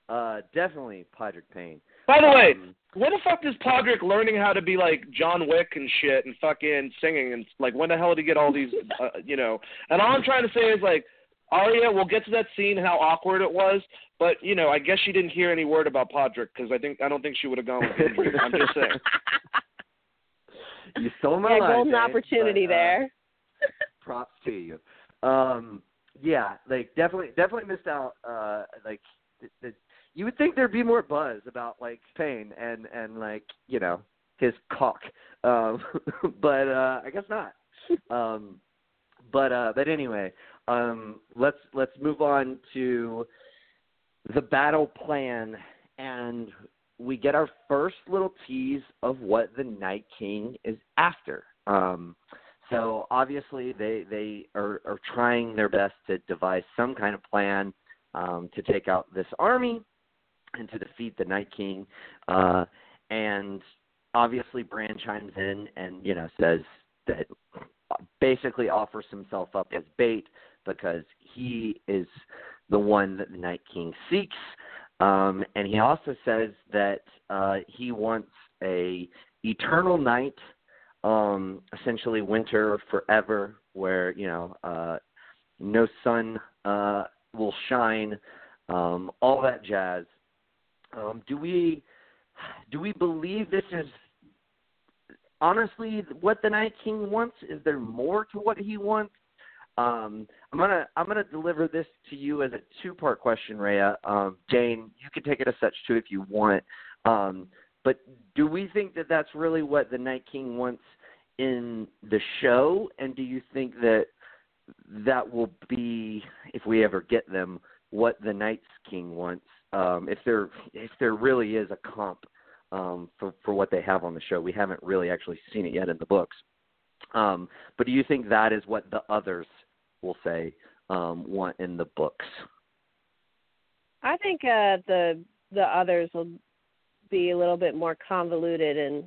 uh, definitely Podrick Payne. By the way, Um, when the fuck is Podrick learning how to be like John Wick and shit and fucking singing and like when the hell did he get all these uh, you know? And all I'm trying to say is like Arya, we'll get to that scene how awkward it was, but you know I guess she didn't hear any word about Podrick because I think I don't think she would have gone with Gendry. I'm just saying. you stole my yeah, line. golden Dave, opportunity but, uh, there. props to you. Um, yeah, like definitely, definitely missed out. Uh, like, th- th- you would think there'd be more buzz about like Spain and and like you know his cock, um, but uh, I guess not. Um, but uh, but anyway, um, let's let's move on to the battle plan, and we get our first little tease of what the Night King is after. Um, so obviously they they are, are trying their best to devise some kind of plan um, to take out this army and to defeat the Night King. Uh, and obviously Bran chimes in and you know says that basically offers himself up as bait because he is the one that the Night King seeks. Um, and he also says that uh, he wants a eternal night, um, essentially winter forever, where you know uh, no sun uh, will shine, um, all that jazz. Um, do we do we believe this is honestly what the Night King wants? Is there more to what he wants? Um, I'm gonna I'm gonna deliver this to you as a two part question, Rhea. Um, Jane, you can take it as such too if you want. Um, but do we think that that's really what the Night King wants in the show? And do you think that that will be, if we ever get them, what the Night King wants? Um, if there if there really is a comp um, for for what they have on the show, we haven't really actually seen it yet in the books. Um, but do you think that is what the others will say um, want in the books? I think uh, the the others will be a little bit more convoluted and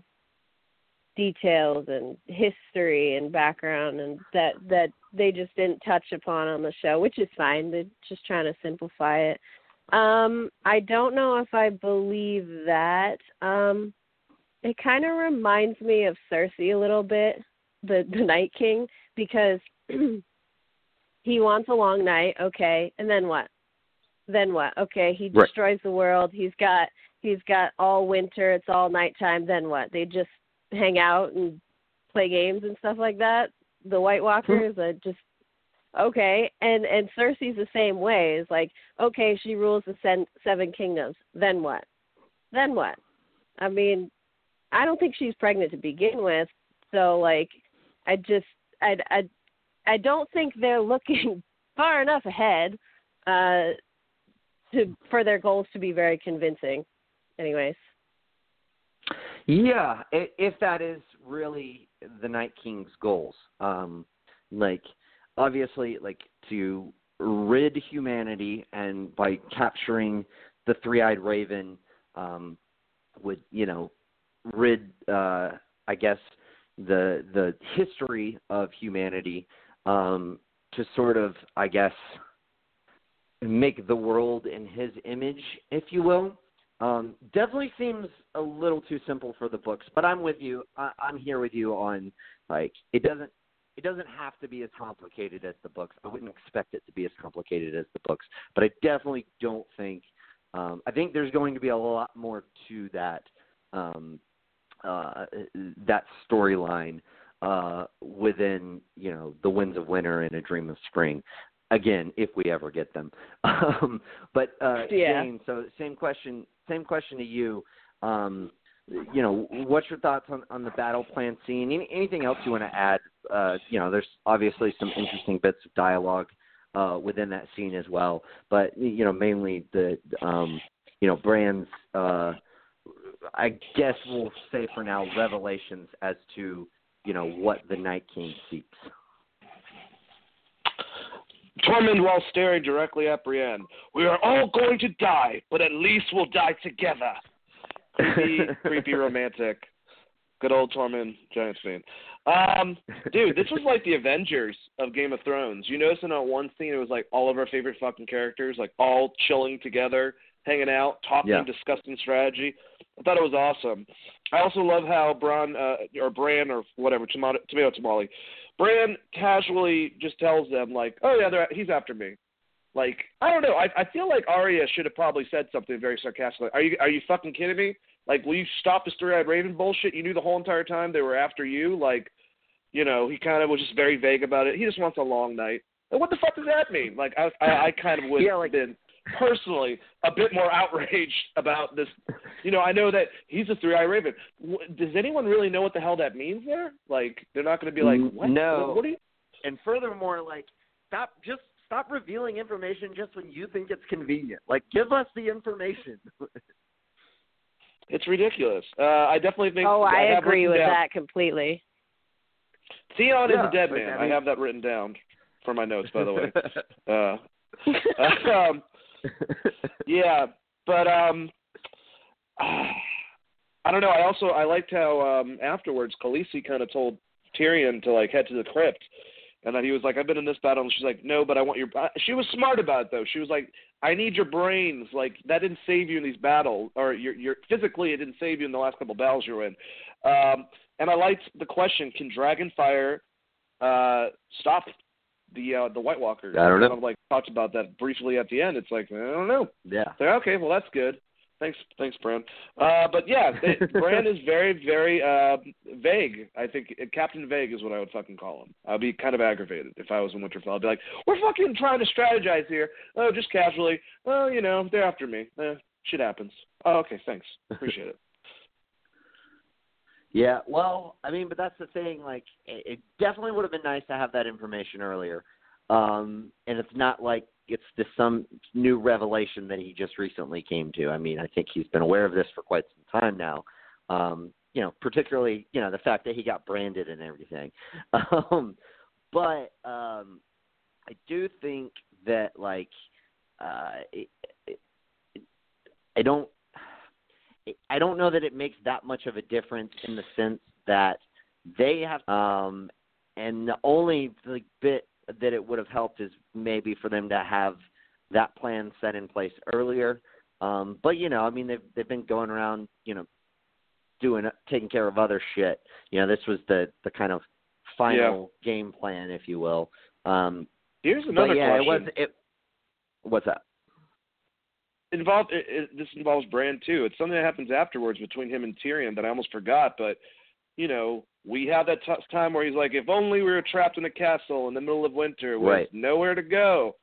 details and history and background, and that that they just didn't touch upon on the show, which is fine. They're just trying to simplify it. Um, I don't know if I believe that. Um, it kind of reminds me of Cersei a little bit, the the Night King, because he wants a long night, okay, and then what? Then what? Okay, he Right. destroys the world. He's got he's got all winter. It's all nighttime. Then what? They just hang out and play games and stuff like that. The White Walkers are just okay. And and Cersei's the same way. It's like okay, she rules the sen- seven kingdoms. Then what? Then what? I mean, I don't think she's pregnant to begin with. So like, I just I I I don't think they're looking far enough ahead uh, to for their goals to be very convincing. Anyways, Yeah, if that is really the Night King's goals, um, like obviously, like to rid humanity, and by capturing the three-eyed raven, um, would you know rid, uh, I guess, the the history of humanity um, to sort of, I guess, make the world in his image, if you will. Um, definitely seems a little too simple for the books, but I'm with you. I, I'm here with you on like it doesn't it doesn't have to be as complicated as the books. I wouldn't expect it to be as complicated as the books, but I definitely don't think. Um, I think there's going to be a lot more to that um, uh, that storyline uh, within you know the Winds of Winter and A Dream of Spring. Again, if we ever get them. Um, but uh, Yeah. Jane, so same question. Same question to you. Um, you know, what's your thoughts on, on the battle plan scene? Any, anything else you want to add? Uh, you know, there's obviously some interesting bits of dialogue uh, within that scene as well, but you know, mainly the um, you know Bran's. Uh, I guess we'll say for now revelations as to you know what the Night King seeks. Tormund while staring directly at Brienne. We are all going to die, but at least we'll die together. Creepy, creepy romantic. Good old Tormund, Giantsbane. Um, dude, this was like the Avengers of Game of Thrones. You notice in that one scene, it was like all of our favorite fucking characters, like all chilling together, hanging out, talking, Yeah. discussing strategy. I thought it was awesome. I also love how Bran uh, or Bran or whatever tomato tomato tamale, Bran casually just tells them like, "Oh yeah, they're, he's after me." Like I don't know. I I feel like Arya should have probably said something very sarcastic. Are you are you fucking kidding me? Like, will you stop this three-eyed raven bullshit? You knew the whole entire time they were after you. Like, you know, he kind of was just very vague about it. He just wants a long night. And what the fuck does that mean? Like, I, I, I kind of would Yeah, have like- been personally a bit more outraged about this. You know, I know that he's a three-eyed raven. W- Does anyone really know what the hell that means there? Like, they're not going to be like, what? no. What, what are you? And furthermore, like stop just stop revealing information just when you think it's convenient. Like give us the information. It's ridiculous. Uh, I definitely think. Oh, I have agree with down- that completely. Theon is Yeah, a dead man. I I, have that written down for my notes, by the way. Uh, um, yeah, but um, I don't know. I also I liked how um afterwards Khaleesi kind of told Tyrion to like head to the crypt, and that he was like, "I've been in this battle," and she's like, "No, but I want your." She was smart about it though. She was like, "I need your brains. Like that didn't save you in these battles, or your your physically it didn't save you in the last couple battles you were in." Um, and I liked the question: Can Dragonfire uh stop the uh the White Walkers? I don't know. Kind of like talked about that briefly at the end. It's like I don't know. yeah. So, okay, well that's good. Thanks, thanks, Bran. Uh, but yeah, they, Bran is very, very uh, vague. I think uh, Captain Vague is what I would fucking call him. I'd be kind of aggravated if I was in Winterfell. I'd be like, "We're fucking trying to strategize here. Oh, just casually. Oh, you know, they're after me. Eh, shit happens. Oh, okay, thanks. Appreciate it. Yeah, well, I mean, but that's the thing. Like, it, it definitely would have been nice to have that information earlier. Um, and it's not like it's just some new revelation that he just recently came to. I mean, I think he's been aware of this for quite some time now. Um, you know, particularly, you know, the fact that he got branded and everything. Um, but um, I do think that, like, uh, it, it, I don't I don't know that it makes that much of a difference in the sense that they have um and the only like bit that it would have helped is maybe for them to have that plan set in place earlier. Um but you know, I mean they've they've been going around, you know, doing taking care of other shit. You know, this was the the kind of final game plan if you will. Um Here's another yeah, question. it was it what's that? involved it, it, this involves Bran too. It's something that happens afterwards between him and Tyrion that I almost forgot. But you know, we have that t- time where he's like, "If only we were trapped in a castle in the middle of winter with Right. nowhere to go."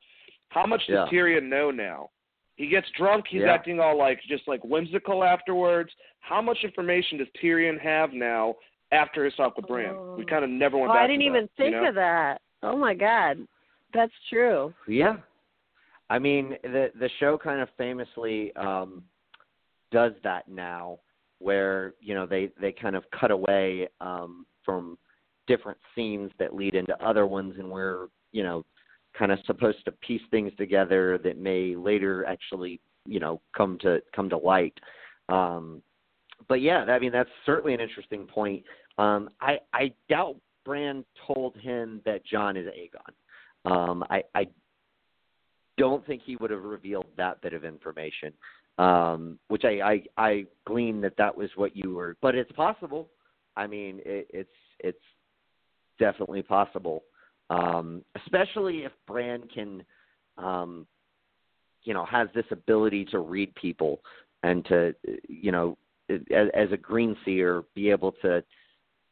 How much Yeah. does Tyrion know now? He gets drunk. He's Yeah. acting all like just like whimsical afterwards. How much information does Tyrion have now after his talk with Bran? We Oh. kind of never went Oh, back. I didn't to that, even think you know? of that. Oh my god, that's true. Yeah. I mean, the the show kind of famously um does that now where, you know, they they kind of cut away um from different scenes that lead into other ones and we're, you know, kind of supposed to piece things together that may later actually, you know, come to come to light. Um but yeah, I mean that's certainly an interesting point. Um I I doubt Bran told him that Jon is Aegon. Um, I, I don't think he would have revealed that bit of information, um, which I, I, I glean that that was what you were. But it's possible. I mean, it, it's it's definitely possible, um, especially if Bran can, um, you know, has this ability to read people and to, you know, as, as a green seer, be able to,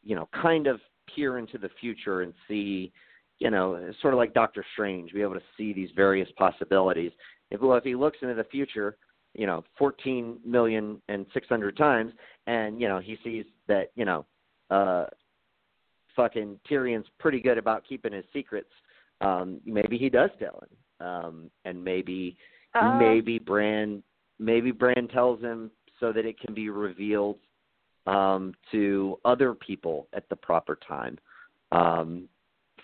you know, kind of peer into the future and see you know, sort of like Doctor Strange, be able to see these various possibilities. If well, if he looks into the future, you know, fourteen million and six hundred times, and you know, he sees that you know, uh, fucking Tyrion's pretty good about keeping his secrets. Um, maybe he does tell him, um, and maybe Uh, maybe Bran maybe Bran tells him so that it can be revealed um, to other people at the proper time. Um,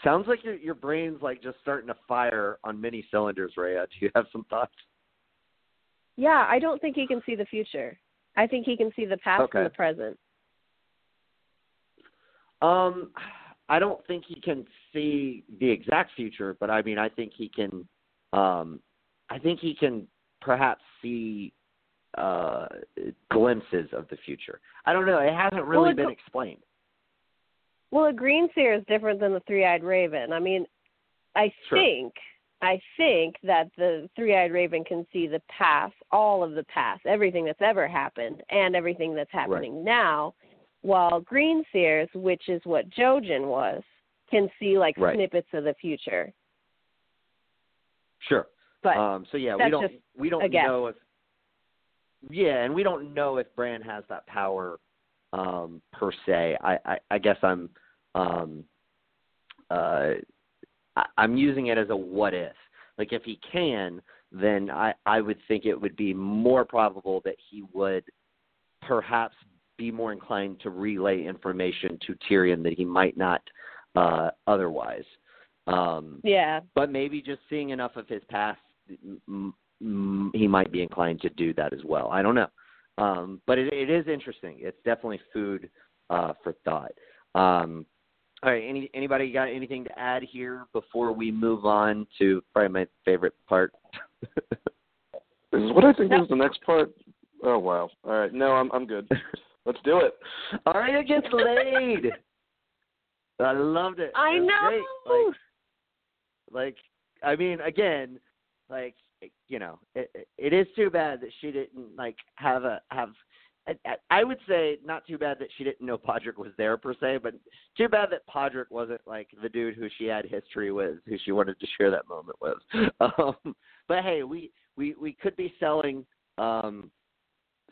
sounds like your your brain's like just starting to fire on many cylinders, Rhea. Do you have some thoughts? Yeah, I don't think he can see the future. I think he can see the past Okay. and the present. Um, I don't think he can see the exact future, but I mean, I think he can. Um, I think he can perhaps see uh, glimpses of the future. I don't know. It hasn't really Well, it been explained. Well, a green seer is different than the three-eyed raven. I mean, I Sure. think I think that the three-eyed raven can see the past, all of the past, everything that's ever happened, and everything that's happening right. now, while green seers, which is what Jojen was, can see like right. snippets of the future. Sure. But um, so yeah, we don't we don't know if yeah, and we don't know if Bran has that power um, per se. I, I, I guess I'm um, uh, I, I'm using it as a what if. Like if he can, then I I would think it would be more probable that he would perhaps be more inclined to relay information to Tyrion that he might not uh, otherwise. Um, yeah. But maybe just seeing enough of his past, m- m- he might be inclined to do that as well. I don't know. Um, but it, it is interesting. It's definitely food uh, for thought. Um, all right. Any anybody got anything to add here before we move on to probably my favorite part? this is what I think no. is the next part. Oh wow. All right. No, I'm I'm good. Let's do it. Arya gets laid. I loved it. I it know. Like, like, I mean, again, like, you know, it, it is too bad that she didn't like have a have I would say not too bad that she didn't know Podrick was there per se, but too bad that Podrick wasn't like the dude who she had history with, who she wanted to share that moment with. Um, but hey, we we we could be selling um,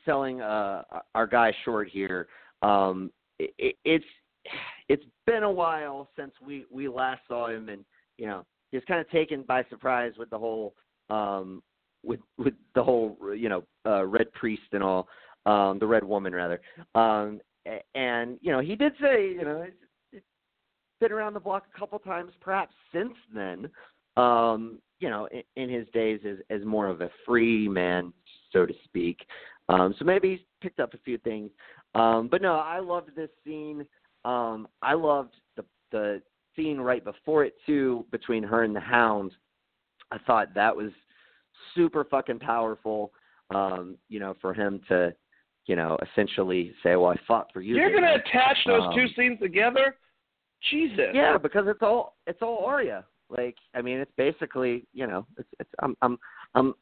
selling uh, our guy short here. Um, it, it's it's been a while since we we last saw him, and you know he's kind of taken by surprise with the whole um, with with the whole you know uh, red priest and all um, the red woman rather. Um, and you know, he did say, you know, it's been around the block a couple times, perhaps since then. Um, you know, in, in his days as as more of a free man, so to speak. Um, so maybe he's picked up a few things. Um, but no, I loved this scene. Um, I loved the the scene right before it too, between her and the Hound. I thought that was super fucking powerful. Um, you know, for him to you know, essentially say, "Well, I fought for you." You're going to attach those um, two scenes together? Jesus. Yeah, because it's all it's all Arya. Like, I mean, it's basically, you know, it's it's I'm I'm I'm.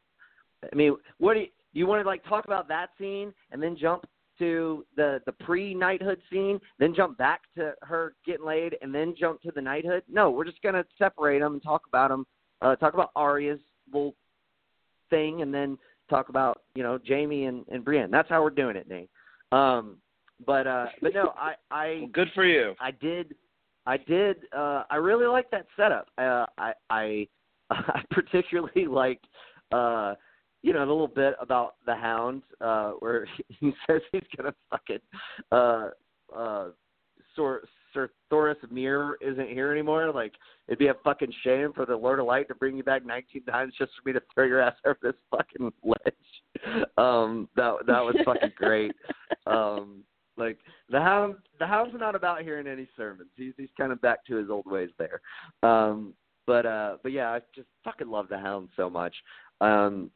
I mean, what do you, you want to like talk about that scene and then jump to the the pre knighthood scene, then jump back to her getting laid, and then jump to the knighthood? No, we're just gonna separate them and talk about them. Uh, talk about Arya's little thing, and then talk about you know Jaime and, and Brienne. That's how we're doing it, Nate. Um, but uh, but no, I I well, good for you. I did I did uh, I really like that setup. Uh, I I I particularly liked uh, you know a little bit about the Hound uh, where he says he's gonna fucking uh, uh, sort Sir Thoros Myr isn't here anymore. Like it'd be a fucking shame for the Lord of Light to bring you back 19 times just for me to throw your ass over this fucking ledge. Um, that that was fucking great. Um, like the hound, the hound's not about hearing any sermons. He's he's kind of back to his old ways there. Um, but uh, but yeah, I just fucking love the hound so much. Um,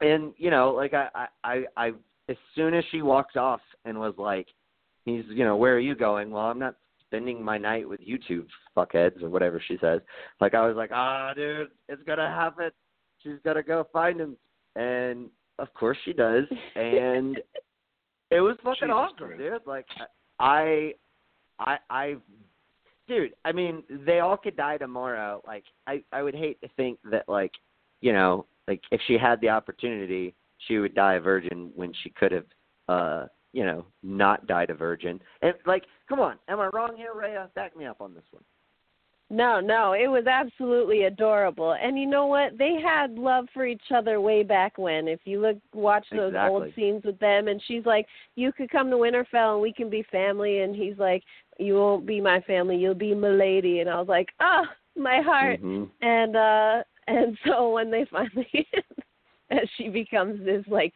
and you know, like I I I, I as soon as she walked off and was like, he's you know, where are you going? Well, I'm not spending my night with you two fuckheads or whatever she says. Like I was like, ah, dude, it's gonna happen. She's gonna go find him, and of course she does, and it was fucking Jesus awesome, Christ. dude. Like I, I, I, dude. I mean, they all could die tomorrow. Like I, I would hate to think that like, you know, like if she had the opportunity, she would die a virgin when she could have uh you know, not died a virgin. And like, come on, am I wrong here, Rhea? Back me up on this one. No, no, it was absolutely adorable. And you know what? They had love for each other way back when. If you look watch those exactly. old scenes with them and she's like, You could come to Winterfell and we can be family and he's like, You won't be my family, you'll be my lady and I was like, Oh, my heart mm-hmm. and uh and so when they finally as she becomes this like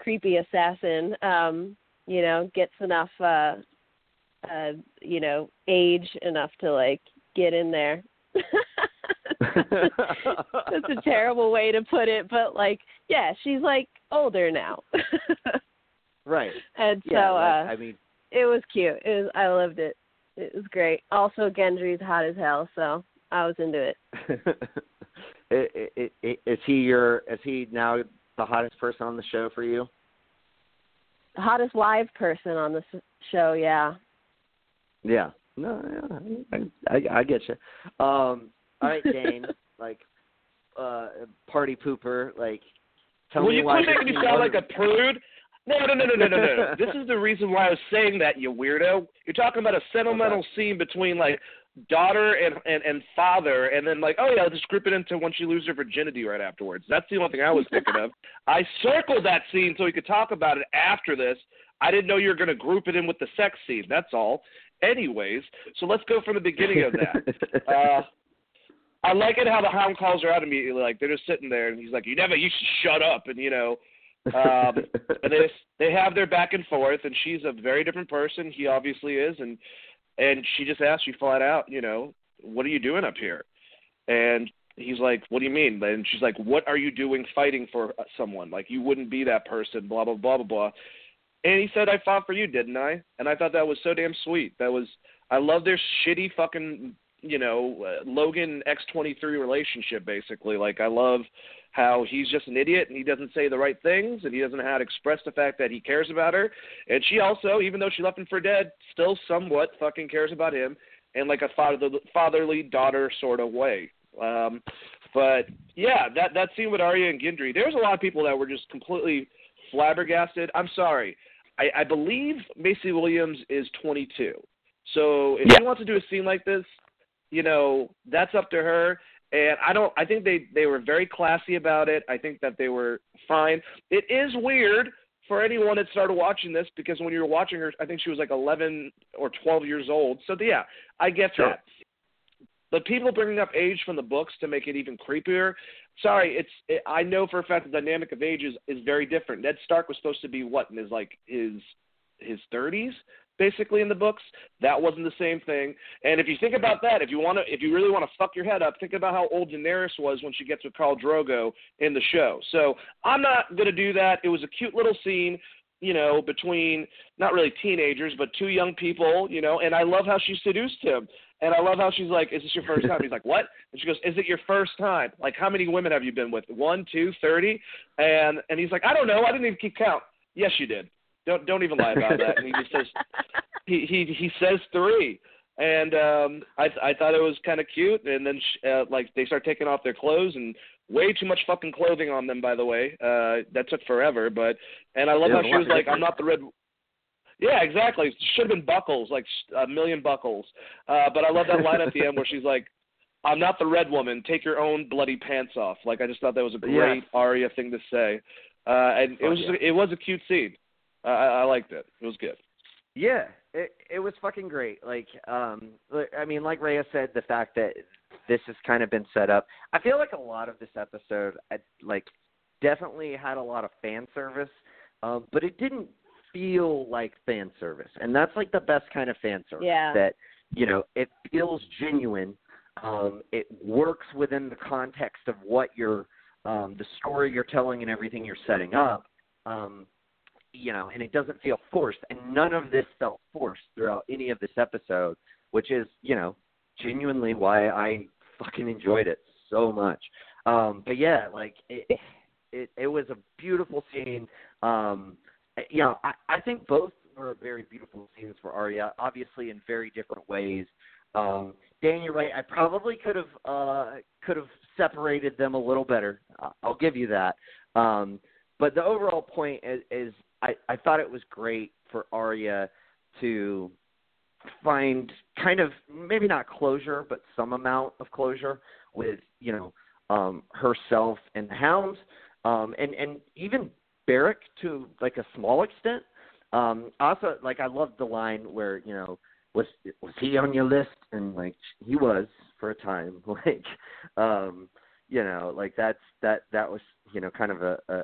creepy assassin, um, you know, gets enough uh uh you know, age enough to like get in there. That's a terrible way to put it, but like, yeah, she's like older now. right. And so yeah, uh I mean it was cute. It was I loved it. It was great. Also Gendry's hot as hell, so I was into it. Is he your? Is he now the hottest person on the show for you? The hottest live person on the show, yeah. Yeah. No, yeah, I, I, I get you. Um, all right, Dane. like, uh, party pooper. Like, tell Will me you why quit making me sound like a prude? No, no, no, no, no, no, no. this is the reason why I was saying that, you weirdo. You're talking about a sentimental okay. scene between like daughter and, and and father, and then like, oh yeah, I'll just group it into when she loses her virginity right afterwards. That's the only thing I was thinking of. I circled that scene so we could talk about it after this. I didn't know you were going to group it in with the sex scene. That's all. Anyways, so let's go from the beginning of that. uh, I like it how the hound calls her out immediately. Like they're just sitting there, and he's like, "You never, you should shut up." And you know, um, and they they have their back and forth, and she's a very different person. He obviously is, and and she just asked you flat out, you know, "What are you doing up here?" And he's like, "What do you mean?" And she's like, "What are you doing fighting for someone? Like you wouldn't be that person." Blah blah blah blah blah. And he said, "I fought for you, didn't I?" And I thought that was so damn sweet. That was I love their shitty fucking you know uh, Logan X23 relationship basically. Like I love how he's just an idiot and he doesn't say the right things and he doesn't know how to express the fact that he cares about her. And she also, even though she left him for dead, still somewhat fucking cares about him in like a father, fatherly daughter sort of way. Um, but yeah, that that scene with Arya and Gendry, there's a lot of people that were just completely flabbergasted. I'm sorry. I, I believe Maisie Williams is 22. So if yeah. she wants to do a scene like this, you know, that's up to her. And I don't. I think they they were very classy about it. I think that they were fine. It is weird for anyone that started watching this because when you were watching her, I think she was like 11 or 12 years old. So yeah, I get sure. that. But people bringing up age from the books to make it even creepier. Sorry, it's. It, I know for a fact the dynamic of age is, is very different. Ned Stark was supposed to be what in his like his his 30s basically in the books. That wasn't the same thing. And if you think about that, if you want to, if you really want to fuck your head up, think about how old Daenerys was when she gets with Khal Drogo in the show. So I'm not gonna do that. It was a cute little scene you know, between not really teenagers, but two young people, you know, and I love how she seduced him. And I love how she's like, Is this your first time? He's like, What? And she goes, Is it your first time? Like how many women have you been with? One, two, thirty? And and he's like, I don't know, I didn't even keep count. Yes you did. Don't don't even lie about that. And he just says he he he says three, and um, I I thought it was kind of cute. And then sh- uh, like they start taking off their clothes and way too much fucking clothing on them. By the way, uh, that took forever. But and I love yeah, how she was like, I'm not the red. Yeah, exactly. Should have been buckles, like a million buckles. Uh, but I love that line at the end where she's like, "I'm not the red woman. Take your own bloody pants off." Like I just thought that was a great yeah. Arya thing to say, uh, and it was yeah. it was a cute scene. I, I liked it. It was good. Yeah, it it was fucking great. Like, um, I mean, like Rhea said, the fact that this has kind of been set up. I feel like a lot of this episode, I, like, definitely had a lot of fan service, um, but it didn't feel like fan service, and that's like the best kind of fan service. Yeah. That you know, it feels genuine. Um, it works within the context of what you're, um, the story you're telling, and everything you're setting up. Um, you know, and it doesn't feel forced. And none of this felt forced throughout any of this episode, which is, you know, genuinely why I fucking enjoyed it so much. Um, but yeah, like it, it, it was a beautiful scene. Um, you know, I, I think both were very beautiful scenes for Arya, obviously in very different ways. Um, Dan, you're right. I probably could have uh, could have separated them a little better. I'll give you that. Um, but the overall point is, is I, I thought it was great for Arya to find kind of maybe not closure, but some amount of closure with you know um, herself and the Hounds, um, and and even Beric to like a small extent. Um, also, like I loved the line where you know was was he on your list, and like he was for a time, like um, you know like that's that that was you know kind of a, a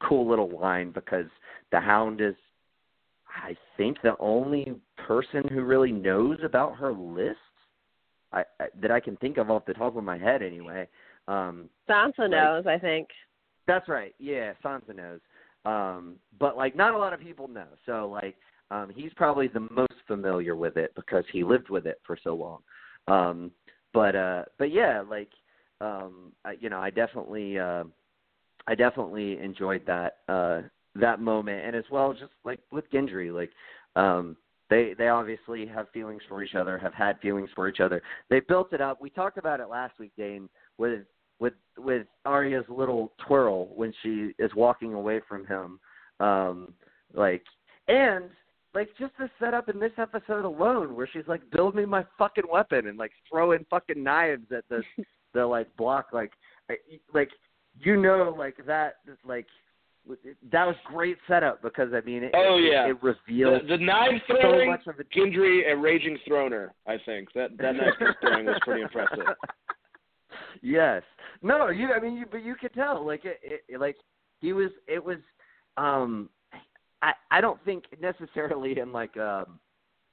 cool little line because the Hound is, I think, the only person who really knows about her list. I, I that I can think of off the top of my head, anyway. Um, Sansa like, knows, I think. That's right. Yeah, Sansa knows. Um, but like, not a lot of people know. So like, um, he's probably the most familiar with it because he lived with it for so long. Um, but uh, but yeah, like um, I, you know, I definitely, uh, I definitely enjoyed that uh, that moment, and as well, just like with Gendry, like um, they they obviously have feelings for each other, have had feelings for each other. They built it up. We talked about it last week, Dane, with with with Arya's little twirl when she is walking away from him, um, like and like just the setup in this episode alone, where she's like, "Build me my fucking weapon," and like throwing fucking knives at the the like block, like like you know, like that, like that was great setup because I mean, it, oh yeah, it, it revealed the, the knife throwing so much of it. Gendry a raging throner. I think that that knife throwing was pretty impressive. Yes, no, you. I mean, you, but you could tell, like it, it, like he was. It was. um I I don't think necessarily in like um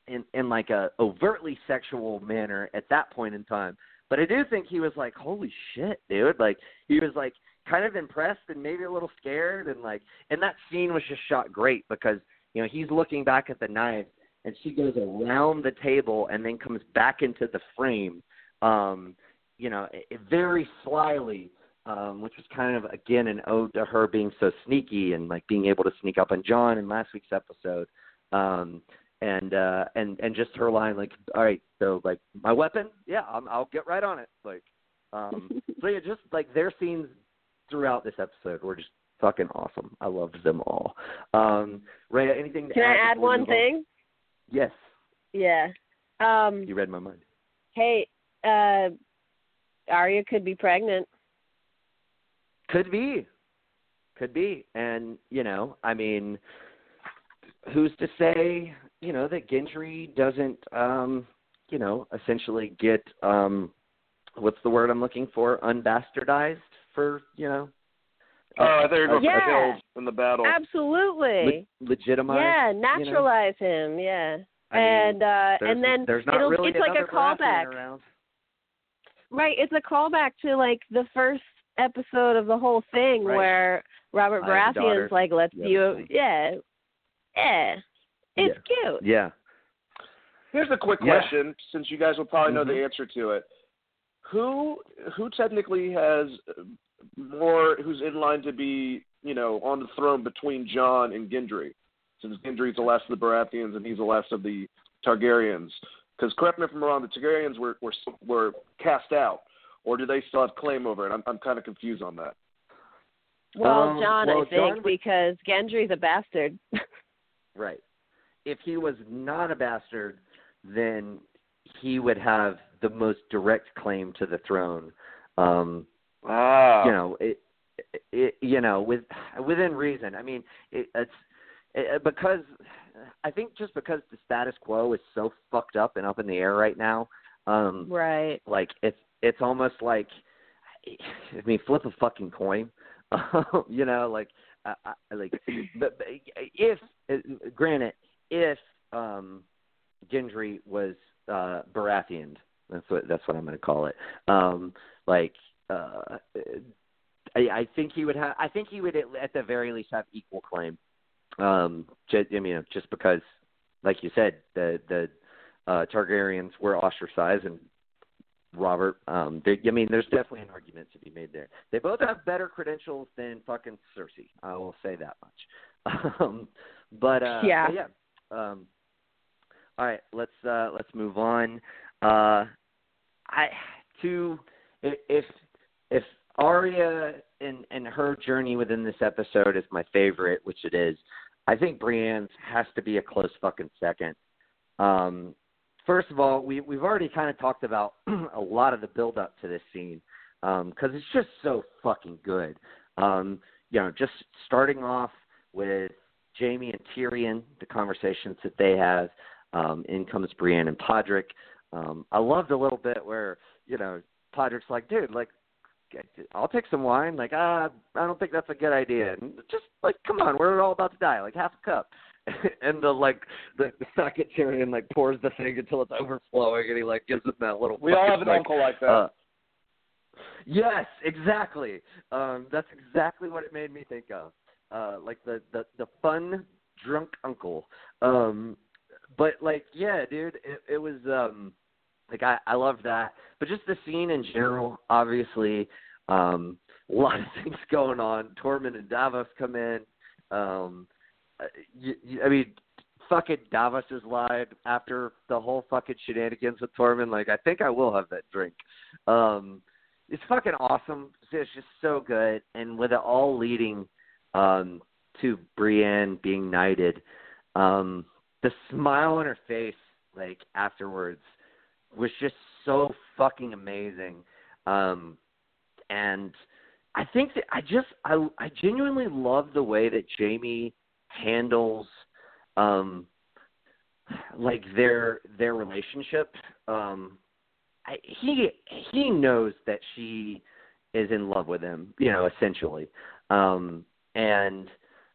in in like a overtly sexual manner at that point in time, but I do think he was like, holy shit, dude! Like he was like kind of impressed and maybe a little scared and like and that scene was just shot great because you know he's looking back at the knife and she goes around the table and then comes back into the frame um you know it, very slyly um which was kind of again an ode to her being so sneaky and like being able to sneak up on Jon in last week's episode um and uh and and just her line like all right so like my weapon? Yeah I'm, I'll get right on it like um so yeah just like their scenes throughout this episode were just fucking awesome. I loved them all. Um, Rhea, anything to Can add I add one thing? Yes. Yeah. Um, you read my mind. Hey, uh, Arya could be pregnant. Could be. Could be. And, you know, I mean, who's to say, you know, that Gendry doesn't, um, you know, essentially get, um, what's the word I'm looking for? Unbastardized for you know. Oh, I thought you were yeah. for in the battle. Absolutely. Le- legitimize. Yeah, naturalize you know? him. Yeah. I and mean, uh and then there's not it'll, really it's like a callback. Around. Right, it's a callback to like the first episode of the whole thing right. where Robert Baratheon's like, "Let's you, yeah, yeah, it's yeah. cute." Yeah. Here's a quick yeah. question, since you guys will probably mm-hmm. know the answer to it. Who who technically has more who's in line to be, you know, on the throne between Jon and Gendry, since Gendry's the last of the Baratheons and he's the last of the Targaryens. Because correct me if I'm wrong, the Targaryens were were were cast out, or do they still have claim over it? I'm I'm kind of confused on that. Well, um, Jon, well, I think Jon because Gendry's a bastard. right. If he was not a bastard, then he would have the most direct claim to the throne. Um, Ah. You know, it, it, you know, with within reason. I mean, it, it's it, because I think just because the status quo is so fucked up and up in the air right now. Um, right. Like it's it's almost like, I mean, flip a fucking coin. you know, like, I, I, like, but, but if, granted, if um, Gendry was uh, Baratheon, that's what that's what I'm going to call it. Um, like uh, I, I think he would have. I think he would at the very least have equal claim. Um, just, I mean, just because, like you said, the the uh, Targaryens were ostracized, and Robert. Um, they, I mean, there's definitely an argument to be made there. They both have better credentials than fucking Cersei. I will say that much. um, but uh, yeah, but yeah. Um, all right, let's uh, let's move on. Uh, I to if if Arya and and her journey within this episode is my favorite, which it is, I think Brienne's has to be a close fucking second. Um, first of all, we we've already kind of talked about a lot of the build up to this scene because um, it's just so fucking good. Um, you know, just starting off with Jaime and Tyrion, the conversations that they have. Um, in comes Brienne and Podrick. Um, I loved a little bit where you know Podrick's like, dude, like I'll take some wine. Like, ah, I don't think that's a good idea. And just like, come on, we're all about to die. Like half a cup. and the like the, the Tyrion like pours the thing until it's overflowing, and he like gives it that little. We all have an like, uncle like that. Uh, yes, exactly. Um, that's exactly what it made me think of. Uh, like the the the fun drunk uncle. Um, but like, yeah, dude, it, it was. um like I I love that. But just the scene in general, obviously, um, a lot of things going on. Tormund and Davos come in. Um, uh, you, you, I mean, fucking Davos is lied after the whole fucking shenanigans with Tormund. Like, I think I will have that drink. Um, it's fucking awesome. It's just so good, and with it all leading um, to Brienne being knighted, um, the smile on her face, like afterwards, was just so fucking amazing. Um, and I think that I just I I genuinely love the way that Jaime handles um like their their relationship. Um I, he he knows that she is in love with him, you know, essentially. Um and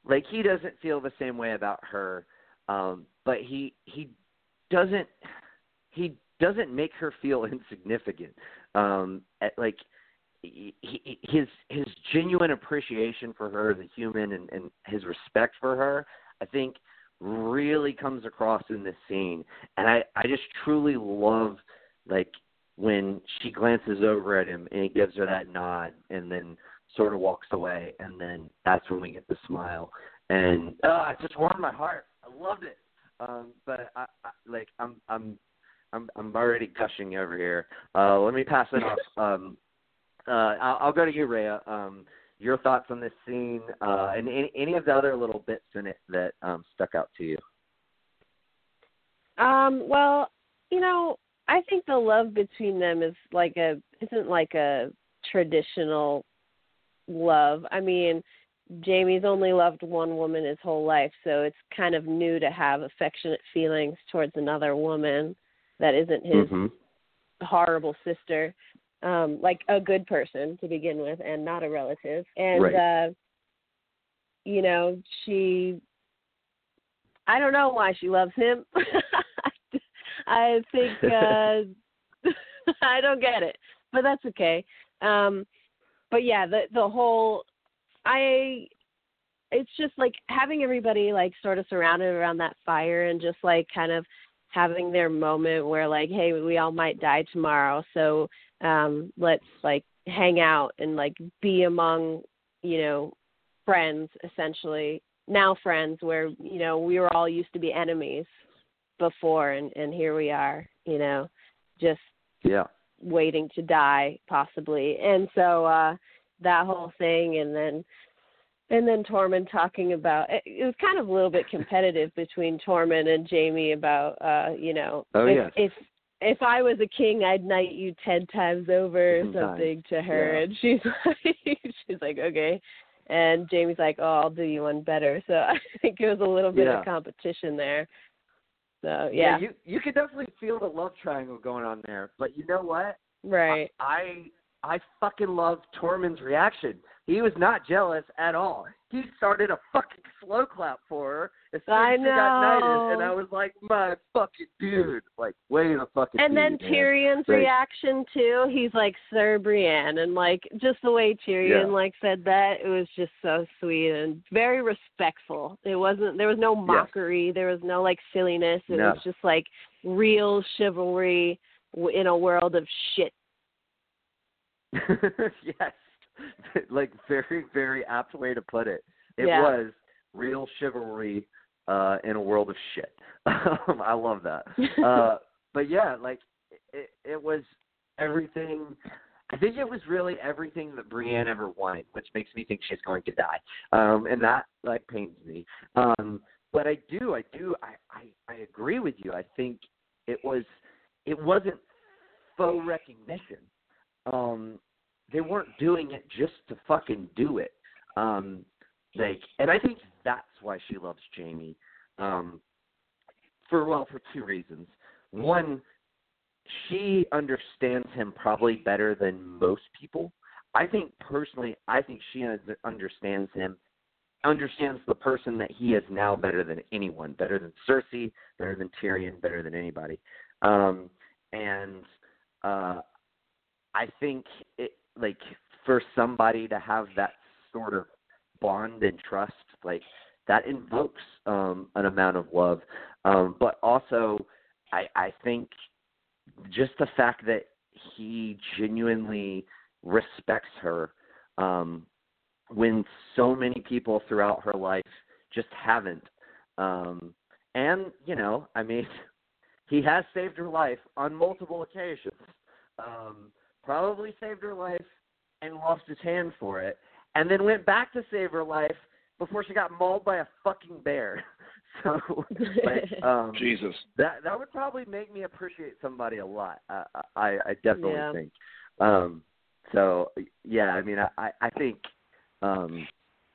like he doesn't feel the same way about her. Um but he he doesn't he doesn't make her feel insignificant. Um at, like he, his his genuine appreciation for her as a human and, and his respect for her, I think, really comes across in this scene. And I I just truly love like when she glances over at him and he gives her that nod and then sort of walks away and then that's when we get the smile and uh, it just warmed my heart. I loved it. Um, but I, I like I'm I'm I'm I'm already gushing over here. Uh, let me pass it off. Um, uh, I'll, I'll go to you, Rhea. Um, your thoughts on this scene uh, and any, any of the other little bits in it that um, stuck out to you. Um, well, you know, I think the love between them is like a isn't like a traditional love. I mean, Jaime's only loved one woman his whole life, so it's kind of new to have affectionate feelings towards another woman that isn't his mm-hmm. horrible sister um like a good person to begin with and not a relative and right. uh you know she i don't know why she loves him i think uh i don't get it but that's okay um but yeah the the whole i it's just like having everybody like sort of surrounded around that fire and just like kind of having their moment where like hey we all might die tomorrow. So um let's like hang out and like be among you know friends essentially. Now friends where you know we were all used to be enemies before and and here we are you know just yeah. waiting to die possibly. And so uh that whole thing and then and then Tormund talking about it, it was kind of a little bit competitive between Tormund and Jaime about uh you know oh, if, yes. if if I was a king, I'd knight you ten times over or something to her. Yeah. And she's like, she's like, okay. And Jaime's like, oh, I'll do you one better. So I think it was a little bit yeah. of competition there. So yeah, yeah. you you could definitely feel the love triangle going on there. But you know what? Right. I I, I fucking love Tormund's reaction. He was not jealous at all. He started a fucking slow clap for her as soon I as she got knighted, and I was like, my fucking dude, like, way to fucking. And then man. Tyrion's Like, reaction too, he's like Sir Brienne, and like just the way Tyrion Yeah. like said that, it was just so sweet and very respectful. It wasn't there was no mockery, there was no like silliness. It No. was just like real chivalry in a world of shit. yes, like very very apt way to put it. It Yeah. was real chivalry uh in a world of shit. Um, I love that. Uh but yeah, like it it was everything I think it was really everything that Brienne ever wanted, which makes me think she's going to die. Um and that like pains me. Um but I do, I do I, I, I agree with you. I think it was it wasn't faux recognition. Um they weren't doing it just to fucking do it. Um like and I think that's why she loves Jaime. Um for well for two reasons. One, she understands him probably better than most people. I think personally, I think she understands him, understands the person that he is now better than anyone, better than Cersei, better than Tyrion, better than anybody. Um, and uh, I think it like for somebody to have that sort of bond and trust, like that invokes um, an amount of love. Um, but also, I, I think just the fact that he genuinely respects her um when so many people throughout her life just haven't um and you know i mean he has saved her life on multiple occasions um probably saved her life and lost his hand for it and then went back to save her life before she got mauled by a fucking bear so like, um Jesus. that that would probably make me appreciate somebody a lot. I I, I definitely Yeah. think. Um, so yeah, I mean, I I I think um,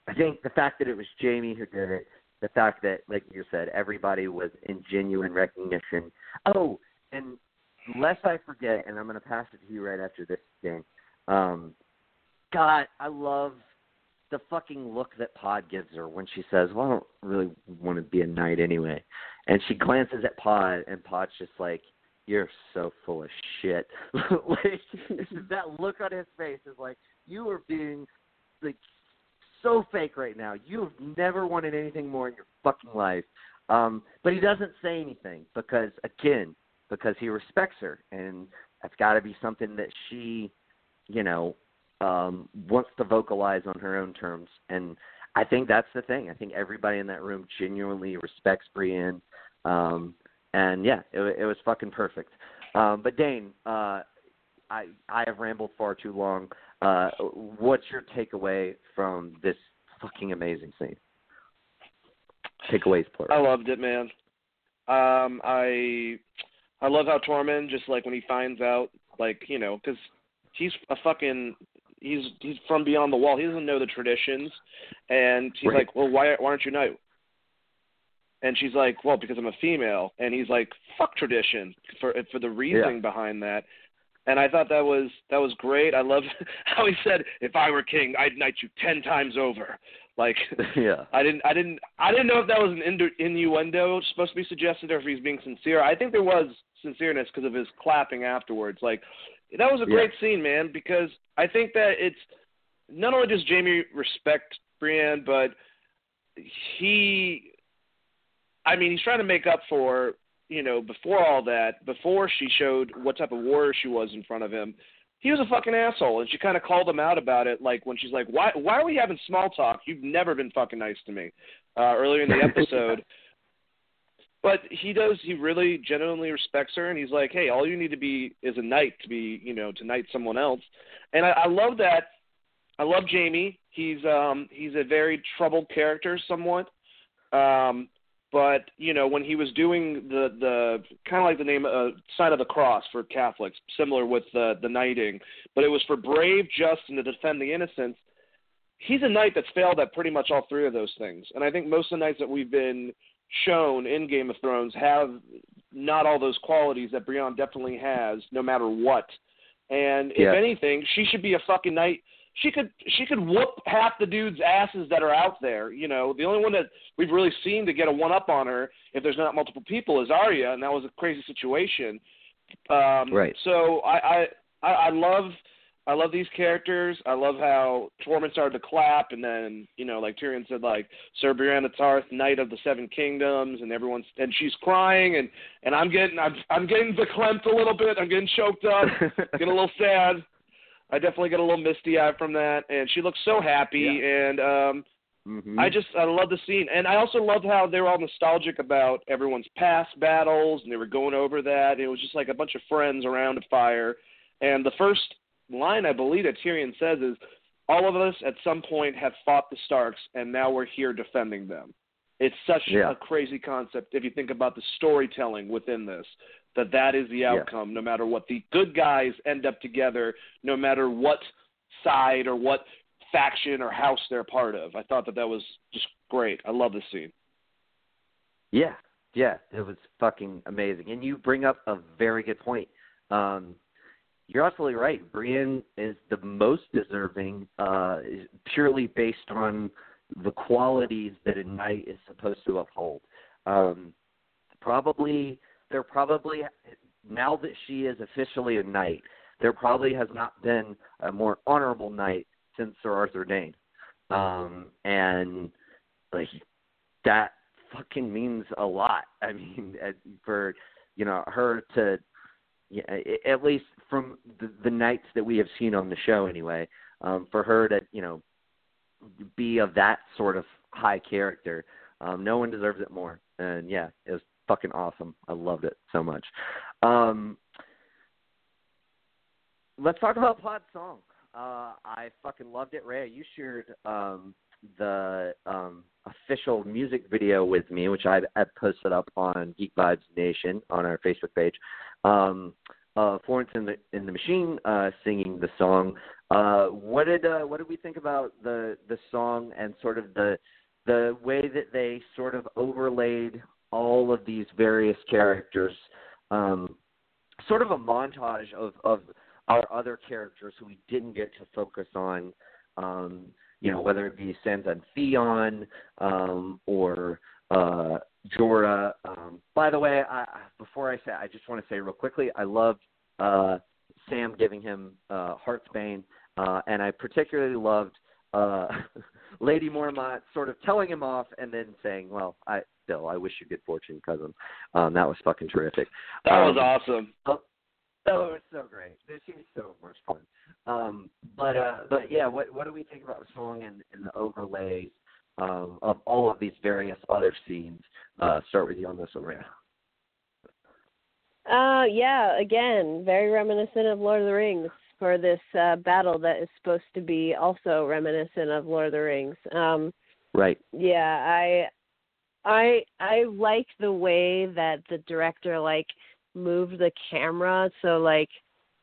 I think the fact that it was Jaime who did it, the fact that like you said, everybody was in genuine recognition. Oh, and lest I forget, and I'm going to pass it to you right after this thing. Um, God, I love the fucking look that Pod gives her when she says, "Well, I don't really want to be a knight anyway," and she glances at Pod, and Pod's just like, "You're so full of shit." like that look on his face is like, "You are being like so fake right now. You have never wanted anything more in your fucking life." Um, but he doesn't say anything because, again, because he respects her, and that's got to be something that she, you know, um, wants to vocalize on her own terms. And I think that's the thing. I think everybody in that room genuinely respects Brienne. Um, and yeah, it, it was fucking perfect. Um, but Dane, uh, I I have rambled far too long. Uh, what's your takeaway from this fucking amazing scene? Takeaways, I loved it, man. Um, I I love how Tormund just like when he finds out, like you know, because he's a fucking he's he's from beyond the wall. He doesn't know the traditions, and he's Right. like, well, why why aren't you knight? And she's like, well, because I'm a female. And he's like, fuck tradition for for the reasoning behind that. And I thought that was that was great. I love how he said, if I were king, I'd knight you ten times over. Like yeah. I didn't I didn't I didn't know if that was an innu- innuendo supposed to be suggested or if he's being sincere. I think there was sincereness because of his clapping afterwards. Like that was a Yeah. great scene, man, because I think that it's not only does Jaime respect Brienne, but he I mean, he's trying to make up for, you know, before all that, before she showed what type of warrior she was in front of him, he was a fucking asshole, and she kind of called him out about it, like when she's like, "Why, why are we having small talk? You've never been fucking nice to me." Uh, earlier in the episode, but he does. He really genuinely respects her, and he's like, "Hey, all you need to be is a knight to be, you know, to knight someone else." And I, I love that. I love Jaime. He's um he's a very troubled character, somewhat. Um, but you know when he was doing the the kind of like the name uh, sign of the cross for Catholics, similar with the the knighting, but it was for brave, just, and to defend the innocents. He's a knight that's failed at pretty much all three of those things, and I think most of the knights that we've been shown in Game of Thrones have not all those qualities that Brienne definitely has, no matter what. And if Yeah. anything, she should be a fucking knight. She could she could whoop half the dudes' asses that are out there. You know, the only one that we've really seen to get a one up on her, if there's not multiple people, is Arya, and that was a crazy situation. Um, Right. So I, I I I love I love these characters. I love how Tormund started to clap, and then you know, like Tyrion said, like Sir Brianna Tarth, Knight of the Seven Kingdoms, and everyone's and she's crying, and and I'm getting I'm I'm getting verklempt a little bit. I'm getting choked up, getting a little sad. I definitely get a little misty eyed from that, and she looks so happy, and um, Mhm. I just I love the scene, and I also loved how they were all nostalgic about everyone's past battles, and they were going over that. It was just like a bunch of friends around a fire, and the first line I believe that Tyrion says is, "All of us at some point have fought the Starks, and now we're here defending them." It's such Yeah. a crazy concept if you think about the storytelling within this. That that is the Yeah. outcome, no matter what the good guys end up together, no matter what side or what faction or house they're part of. I thought that that was just great. I love this scene. Yeah, yeah, it was fucking amazing. And you bring up a very good point. Um, you're absolutely right. Brienne is the most deserving, uh, purely based on the qualities that a knight is supposed to uphold. Um, probably, there probably now that she is officially a knight, there probably has not been a more honorable knight since Sir Arthur Dayne. Um, and like that fucking means a lot. I mean, for you know her to yeah, at least from the, the knights that we have seen on the show anyway, um, for her to you know be of that sort of high character, um, no one deserves it more. And yeah, it was fucking awesome. I loved it so much. Um, let's talk about Pod Song. Uh, I fucking loved it, Ray. You shared um, the um, official music video with me, which I had posted up on Geek Vibes Nation on our Facebook page. Um, uh, Florence in the in the Machine uh, singing the song. Uh, what did uh, what did we think about the the song and sort of the the way that they sort of overlaid all of these various characters, um, sort of a montage of of our other characters who we didn't get to focus on. Um, you know, whether it be Sans and Theon um, or uh, Jorah. Um, by the way, I, before I say, I just want to say real quickly, I loved uh, Sam giving him uh, Heartsbane, uh, and I particularly loved uh, Lady Mormont sort of telling him off and then saying, "Well, I still I wish you good fortune, cousin." Um, that was fucking terrific. That um, was awesome. Oh, it was so great. This was so much fun. Um, but uh, but yeah, what what do we think about the song and, and the overlays um, of all of these various other scenes? Uh, start with you on this one, Rhea. Uh, yeah. Again, very reminiscent of Lord of the Rings for this uh, battle that is supposed to be also reminiscent of Lord of the Rings. Um, right. Yeah, I, I, I like the way that the director like moved the camera. So like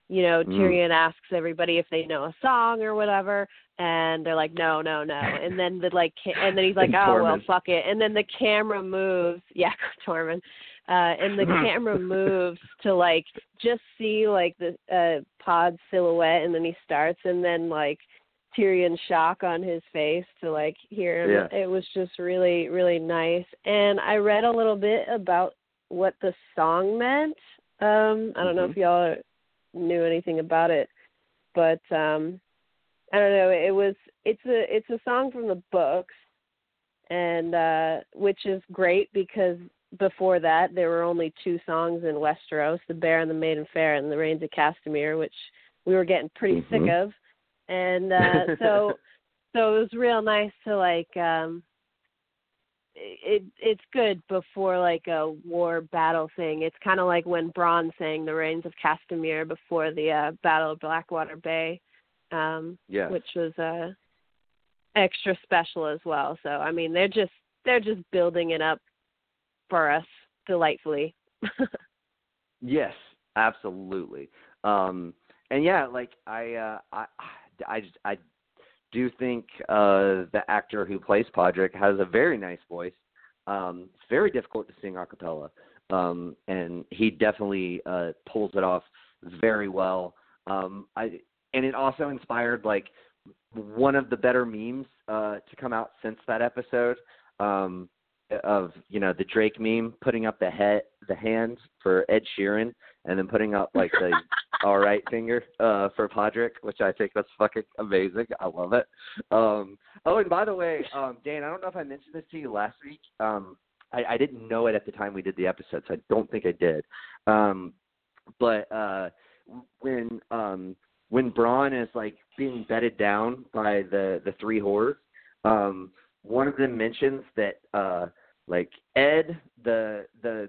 you know, Mm. Tyrion asks everybody if they know a song or whatever, and they're like, no, no, no. And then the like, ca- and then he's like, oh well, fuck it. And then the camera moves, yeah, Tormund. Uh, and the camera moves to like just see like the uh pod silhouette, and then he starts, and then like Tyrion's shock on his face to like hear him. Yeah. It was just really, really nice. And I read a little bit about what the song meant. Um, I don't know Mhm. if y'all knew anything about it, but um, I don't know. It was it's a it's a song from the books, and uh, which is great because before that there were only two songs in Westeros: "The Bear and the Maiden Fair" and "The Rains of Castamere," which we were getting pretty sick Mhm. of, and uh, so so it was real nice to like um it it's good before like a war battle thing. It's kind of like when Bronn sang the Rains of Castamere before the uh, Battle of Blackwater Bay, um, Yeah. which was uh, extra special as well. So I mean, they're just they're just building it up for us delightfully. Yes, absolutely. Um, and yeah, like I, uh, I, I, just- I do think uh, the actor who plays Podrick has a very nice voice. Um, it's very difficult to sing a cappella, um, and he definitely uh, pulls it off very well. Um, I, and it also inspired like one of the better memes uh, to come out since that episode. Um, of you know the Drake meme putting up the head the hands for Ed Sheeran and then putting up like the all right finger uh for Podrick, which I think that's fucking amazing. I love it. Um oh and by the way, um Dan, I don't know if I mentioned this to you last week. Um I, I didn't know it at the time we did the episode, so I don't think I did. Um but uh when um when Bronn is like being bedded down by the the three whores, um one of them mentions that uh like Ed the the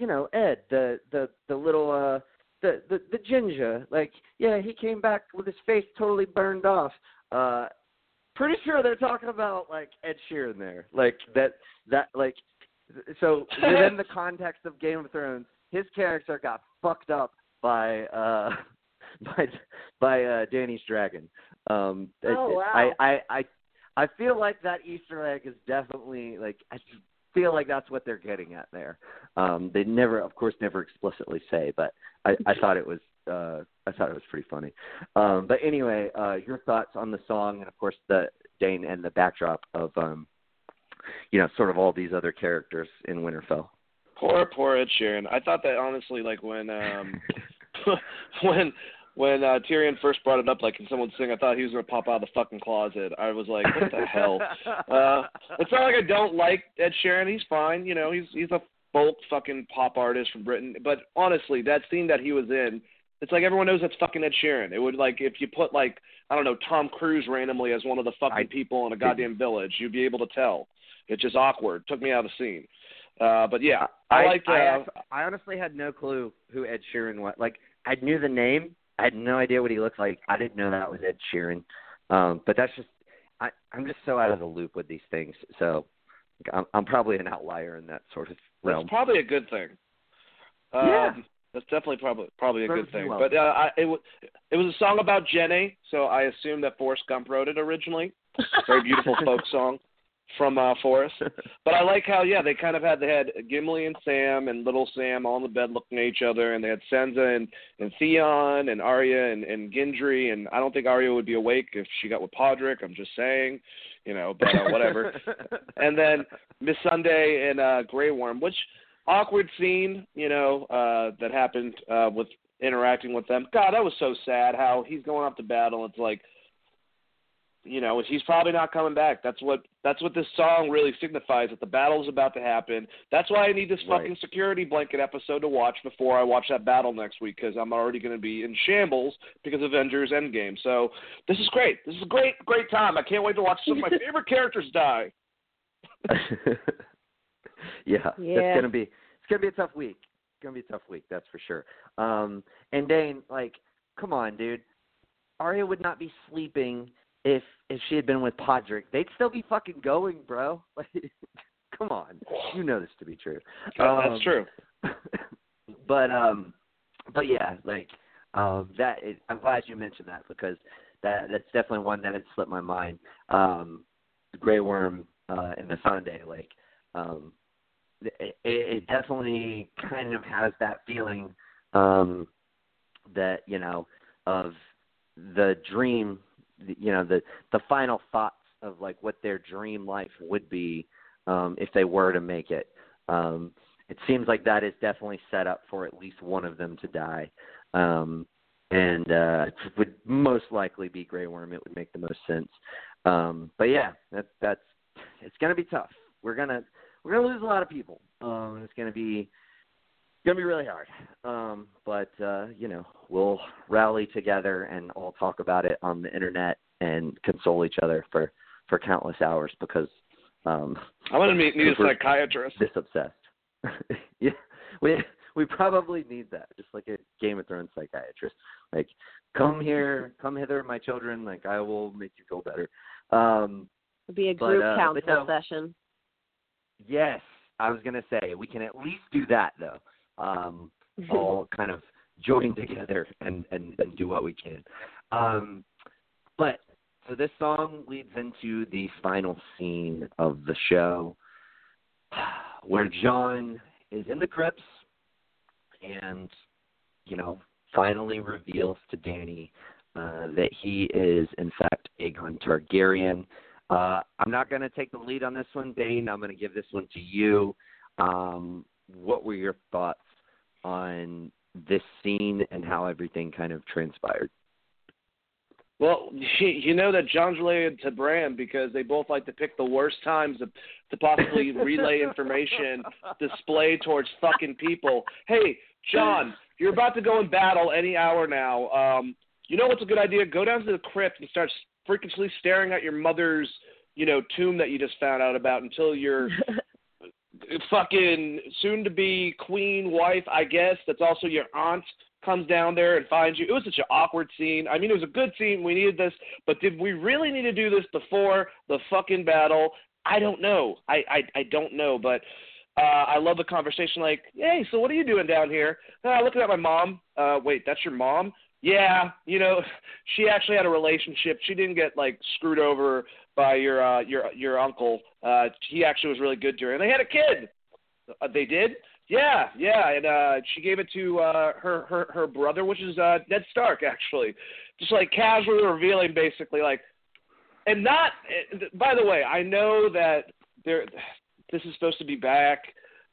you know Ed the the the little uh the the the ginger like yeah he came back with his face totally burned off. Uh pretty sure they're talking about like Ed Sheeran there. Like that that like so within the context of Game of Thrones his character got fucked up by uh by by uh Dany's dragon. Um Oh, wow. I I I I feel like that Easter egg is definitely like I just feel like that's what they're getting at there. Um, they never, of course, never explicitly say, but I, I thought it was uh, I thought it was pretty funny. Um, but anyway, uh, your thoughts on the song and of course the Dane and the backdrop of um, you know sort of all these other characters in Winterfell. Poor, poor Ed Sheeran. I thought that honestly, like when um when when uh, Tyrion first brought it up, like can someone sing? I thought he was gonna pop out of the fucking closet. I was like, what the hell? Uh, it's not like I don't like Ed Sheeran. He's fine. You know, he's he's a folk fucking pop artist from Britain. But honestly, that scene that he was in, it's like everyone knows that's fucking Ed Sheeran. It would like if you put like I don't know Tom Cruise randomly as one of the fucking I- people in a goddamn village, you'd be able to tell. It's just awkward. Took me out of the scene. Uh, but yeah, I, like. Uh, I, I honestly had no clue who Ed Sheeran was. Like, I knew the name. I had no idea what he looked like. I didn't know that was Ed Sheeran. Um, but that's just, I, I'm just so out of the loop with these things. So, I'm, I'm probably an outlier in that sort of realm. That's probably a good thing. Um, Yeah. That's definitely probably probably a good thing. well. But uh, I, it was it was a song about Jenny, so I assume that Forrest Gump wrote it originally. Very beautiful folk song from uh, Forrest. But I like how yeah they kind of had they had Gilly and Sam and little Sam all in the bed looking at each other, and they had Sansa and and Theon and Arya and and Gendry, and I don't think Arya would be awake if she got with Podrick. I'm just saying, you know, but uh, whatever. and then Miss Sunday and uh, Grey Worm, which awkward scene, you know, uh, that happened uh, with interacting with them. God, that was so sad. How he's going off to battle. It's like, you know, he's probably not coming back. That's what that's what this song really signifies. That the battle's about to happen. That's why I need this Right. fucking security blanket episode to watch before I watch that battle next week because I'm already going to be in shambles because of Avengers Endgame. So this is great. This is a great, great time. I can't wait to watch some of my favorite characters die. yeah, Yeah. it's gonna be it's gonna be a tough week. It's gonna be a tough week, that's for sure. Um, and Dane, like, come on, dude. Arya would not be sleeping if if she had been with Podrick. They'd still be fucking going, bro. Like, come on, you know this to be true. Uh, Um, that's true. but um, but yeah, like um, that. Is, I'm glad you mentioned that because that that's definitely one that had slipped my mind. Um, the Grey Worm uh, and the Sunday, like um, it, it definitely kind of has that feeling um, that you know of the dream, you know, the the final thoughts of like what their dream life would be um, if they were to make it. Um, it seems like that is definitely set up for at least one of them to die. Um, and uh, it would most likely be Grey Worm. It would make the most sense. Um, but yeah, that, that's it's going to be tough. We're gonna we're gonna lose a lot of people. Um, it's gonna be gonna be really hard. Um, but uh, you know, we'll rally together and all talk about it on the internet and console each other for for countless hours because um, I'm gonna meet, need a psychiatrist. this obsessed. yeah, we we probably need that, just like a Game of Thrones psychiatrist. Like, come here, come hither, my children. Like, I will make you feel better. Um, It'd be a But, group uh, council but no. session. yes, I was gonna say we can at least do that though. Um, all kind of join together and, and, and do what we can. Um, but so this song leads into the final scene of the show where Jon is in the crypts and, you know, finally reveals to Dany uh, that he is, in fact, Aegon Targaryen. Uh, I'm not going to take the lead on this one, Dane. I'm going to give this one to you. Um, what were your thoughts on this scene and how everything kind of transpired? Well, you know that Jon's related to Bran because they both like to pick the worst times to, to possibly relay information display towards fucking people. Hey, Jon, you're about to go in battle any hour now. Um, you know what's a good idea? Go down to the crypt and start freakishly staring at your mother's, you know, tomb that you just found out about until your fucking soon to be queen wife, I guess, that's also your aunt comes down there and finds you. It was such an awkward scene. I mean, it was a good scene. We needed this, but did we really need to do this before the fucking battle? I don't know. I I, I don't know, but uh, I love the conversation. Like, hey, so what are you doing down here? Uh, looking at my mom. Uh, wait, that's your mom? Yeah, you know, she actually had a relationship. She didn't get like screwed over by your uh, your your uncle. Uh, he actually was really good to her, and they had a kid. Uh, they did. Yeah, yeah, and uh she gave it to uh her her her brother, which is uh Ned Stark actually. Just like casually revealing basically like and not by the way, I know that there this is supposed to be back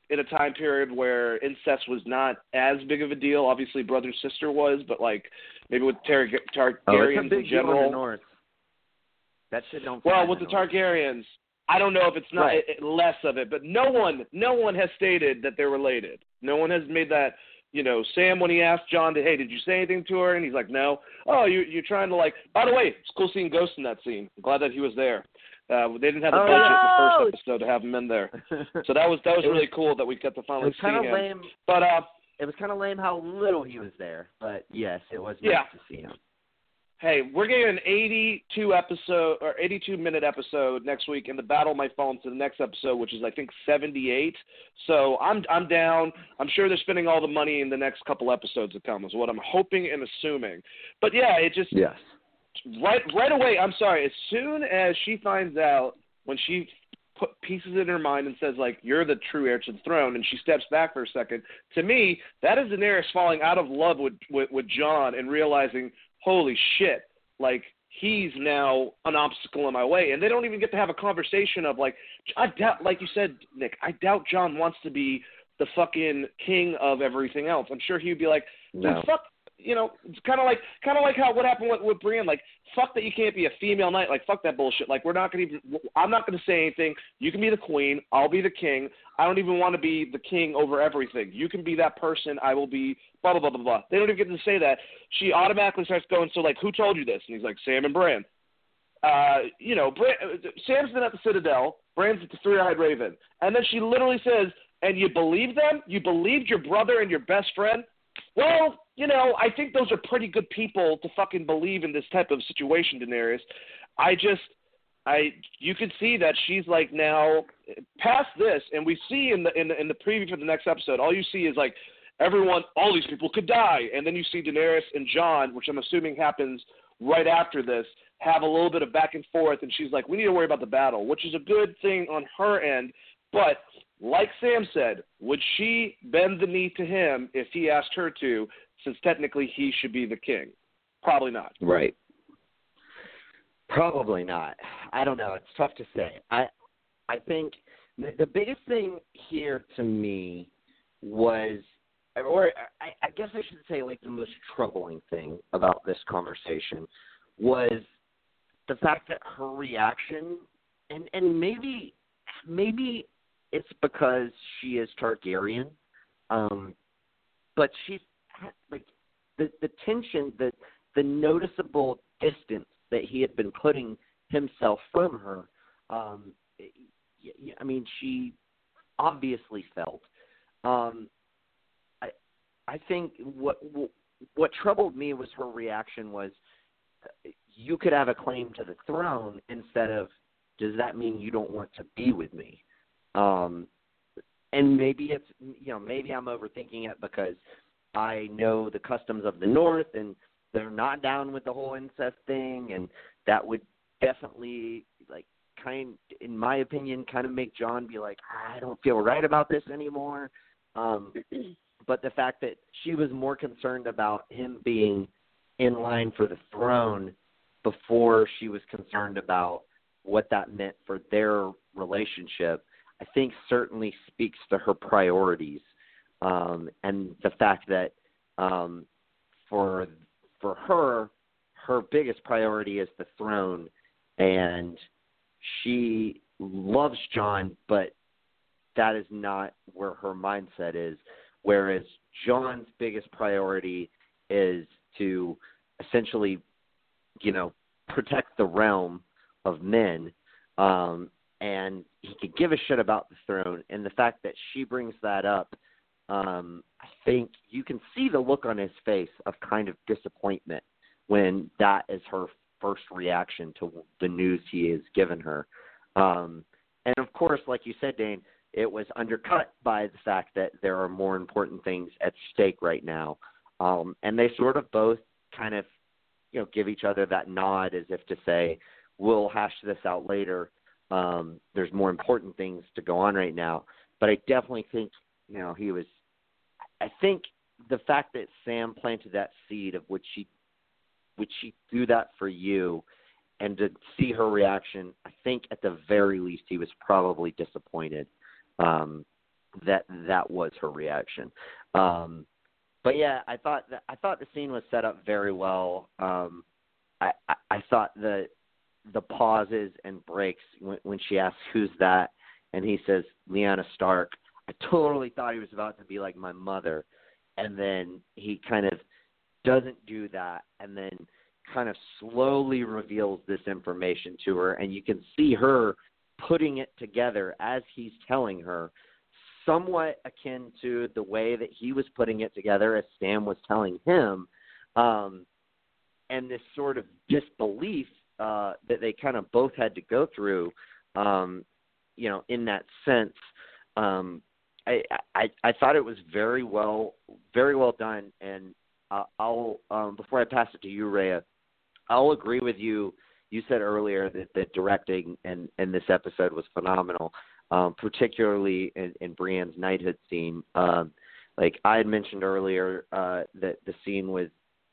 in a time period where incest was not as big of a deal. Obviously brother sister was, but like maybe with Tar- Targaryens Oh, it's a big in deal in the North. That shit don't. Well, with the the Targaryens, I don't know if it's not Right. it- less of it, but no one, no one has stated that they're related. No one has made that. You know, Sam when he asked Jon, to, "Hey, did you say anything to her?" and he's like, "No." Oh, you you're trying to like. By the way, it's cool seeing Ghost in that scene. I'm glad that he was there. Uh, they didn't have the Oh, budget the first episode to have him in there, so that was that was really cool that we got to it finally was see kind of him. lame. But uh, It was kind of lame how little he was there, but yes, it was nice Yeah. to see him. hey, we're getting an 82 episode or 82 minute episode next week, and the battle my phone to the next episode, which is I think 78. So I'm I'm down. I'm sure they're spending all the money in the next couple episodes to come. Is what I'm hoping and assuming. But yeah, it just Yes. Right right away. I'm sorry. As soon as she finds out, when she put pieces in her mind and says like, "You're the true heir to the throne," and she steps back for a second, to me, that is Daenerys falling out of love with with, with Jon and realizing, "Holy shit!" Like he's now an obstacle in my way, and they don't even get to have a conversation of like, I doubt, like you said, Nick, I doubt Jon wants to be the fucking king of everything else. I'm sure he'd be like, No. fuck. You know, it's kind of like kind of like how what happened with, with Brienne. Like, fuck that you can't be a female knight. Like, fuck that bullshit. Like, we're not gonna even. I'm not gonna say anything. You can be the queen. I'll be the king. I don't even want to be the king over everything. You can be that person. I will be blah blah blah blah blah. They don't even get to say that. She automatically starts going. So like, who told you this? And he's like, Sam and Bran. Uh, you know, Bran, Sam's been at the Citadel. Bran's at the Three-Eyed Raven, and then she literally says, "And you believe them? You believed your brother and your best friend? Well, you know, I think those are pretty good people to fucking believe in this type of situation, Daenerys. I just, I, you can see that she's like now past this, and we see in the in the in the preview for the next episode, all you see is like everyone, all these people could die, and then you see Daenerys and Jon, which I'm assuming happens right after this, have a little bit of back and forth, and she's like, we need to worry about the battle, which is a good thing on her end, but like Sam said, would she bend the knee to him if he asked her to, since technically he should be the king? Probably not. Right. Probably not. I don't know. It's tough to say. I I think the, the biggest thing here to me was, or I, I guess I should say, like the most troubling thing about this conversation was the fact that her reaction, and and maybe maybe it's because she is Targaryen, um, but she's like the the tension, the the noticeable distance that he had been putting himself from her. Um, I mean, she obviously felt. Um, I I think what what troubled me was her reaction was you could have a claim to the throne instead of does that mean you don't want to be with me? Um, and maybe it's you know maybe I'm overthinking it because I know the customs of the North and they're not down with the whole incest thing, and that would definitely like kind, in my opinion, kind of make Jon be like, I don't feel right about this anymore. Um, but the fact that she was more concerned about him being in line for the throne before she was concerned about what that meant for their relationship, I think certainly speaks to her priorities um, and the fact that um, for for her, her biggest priority is the throne, and she loves Jon, but that is not where her mindset is. Whereas Jon's biggest priority is to essentially, you know, protect the realm of men, um, and he could give a shit about the throne. And the fact that she brings that up, um, I think you can see the look on his face of kind of disappointment when that is her first reaction to the news he has given her. Um, and of course, like you said, Dane, it was undercut by the fact that there are more important things at stake right now. Um, and they sort of both kind of, you know, give each other that nod as if to say, we'll hash this out later. Um, there's more important things to go on right now. But I definitely think, you know, he was, I think the fact that Sam planted that seed of would she, would she do that for you? And to see her reaction, I think at the very least he was probably disappointed um, that that was her reaction. Um, but yeah, I thought that, I thought the scene was set up very well. Um, I, I, I thought the the pauses and breaks when, when she asks who's that, and he says Lyanna Stark. I totally thought he was about to be like my mother, and then he kind of doesn't do that, and then kind of slowly reveals this information to her, and you can see her putting it together as he's telling her, somewhat akin to the way that he was putting it together as Sam was telling him, um, and this sort of disbelief uh, that they kind of both had to go through, um, you know, in that sense. Um, I, I I thought it was very well very well done, and uh, I'll um, before I pass it to you, Rhea, I'll agree with you. You said earlier that the directing in, in this episode was phenomenal, um, particularly in, in Brienne's knighthood scene. Um, like I had mentioned earlier, uh, that the scene with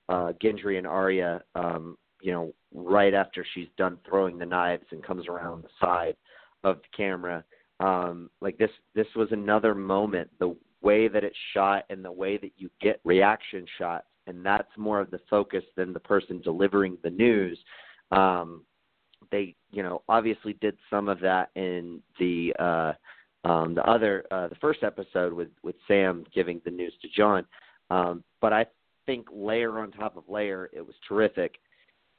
uh, Gendry and Arya, um, you know, right after she's done throwing the knives and comes around the side of the camera. Um, like this, this was another moment. The way that it's shot and the way that you get reaction shots and that's more of the focus than the person delivering the news. Um, they, you know, obviously did some of that in the uh, um, the other uh, the first episode with with Sam giving the news to Jon um, but I think layer on top of layer, it was terrific.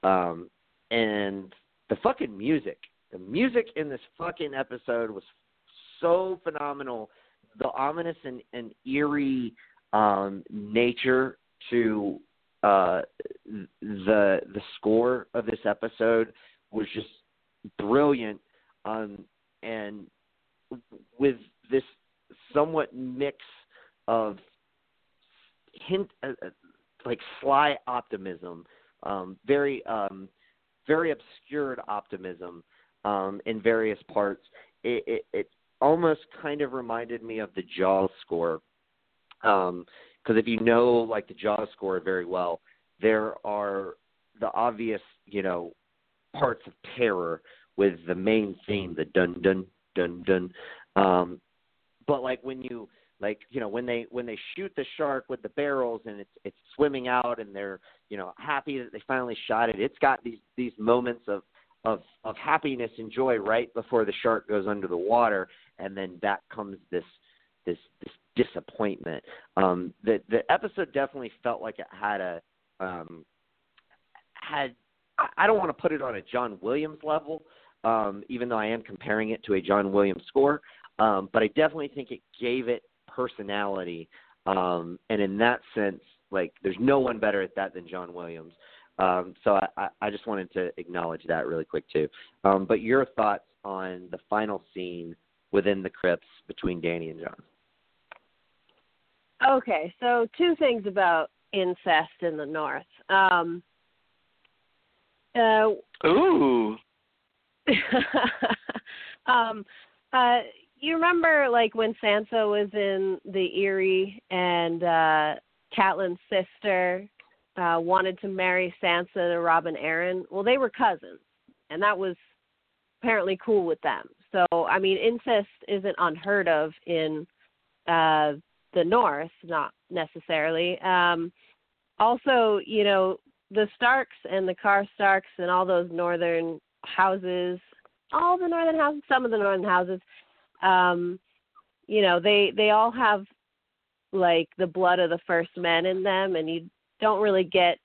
Um, and the fucking music, the music in this fucking episode was so phenomenal. The ominous and, and eerie um, nature to uh, the the score of this episode was just brilliant, um, and with this somewhat mix of hint uh, uh, like sly optimism, um, very um, very obscured optimism um, in various parts. It, it, it almost kind of reminded me of the Jaws score. Um, because if you know like the Jaws score very well, there are the obvious you know parts of terror with the main theme, the dun dun dun dun. Um, but like when you like you know when they when they shoot the shark with the barrels and it's it's swimming out and they're you know happy that they finally shot it. It's got these these moments of of of happiness and joy right before the shark goes under the water, and then that comes this this this disappointment. Um, the the episode definitely felt like it had a um, had I don't want to put it on a John Williams level, um, even though I am comparing it to a John Williams score. Um, but I definitely think it gave it personality, um, and in that sense, like there's no one better at that than John Williams. Um, so I, I just wanted to acknowledge that really quick too. Um, but your thoughts on the final scene within the crypts between Dany and Jon. Okay, so two things about incest in the North. Um, uh, Ooh. um, uh, you remember like when Sansa was in the Eyrie and uh Catelyn's sister uh wanted to marry Sansa to Robin Arryn. Well, they were cousins, and that was apparently cool with them. So, I mean, incest isn't unheard of in uh the North, not necessarily. Um, also, you know, the Starks and the Car Starks and all those northern houses, all the northern houses, some of the northern houses, um, you know, they they all have like the blood of the first men in them, and you don't really get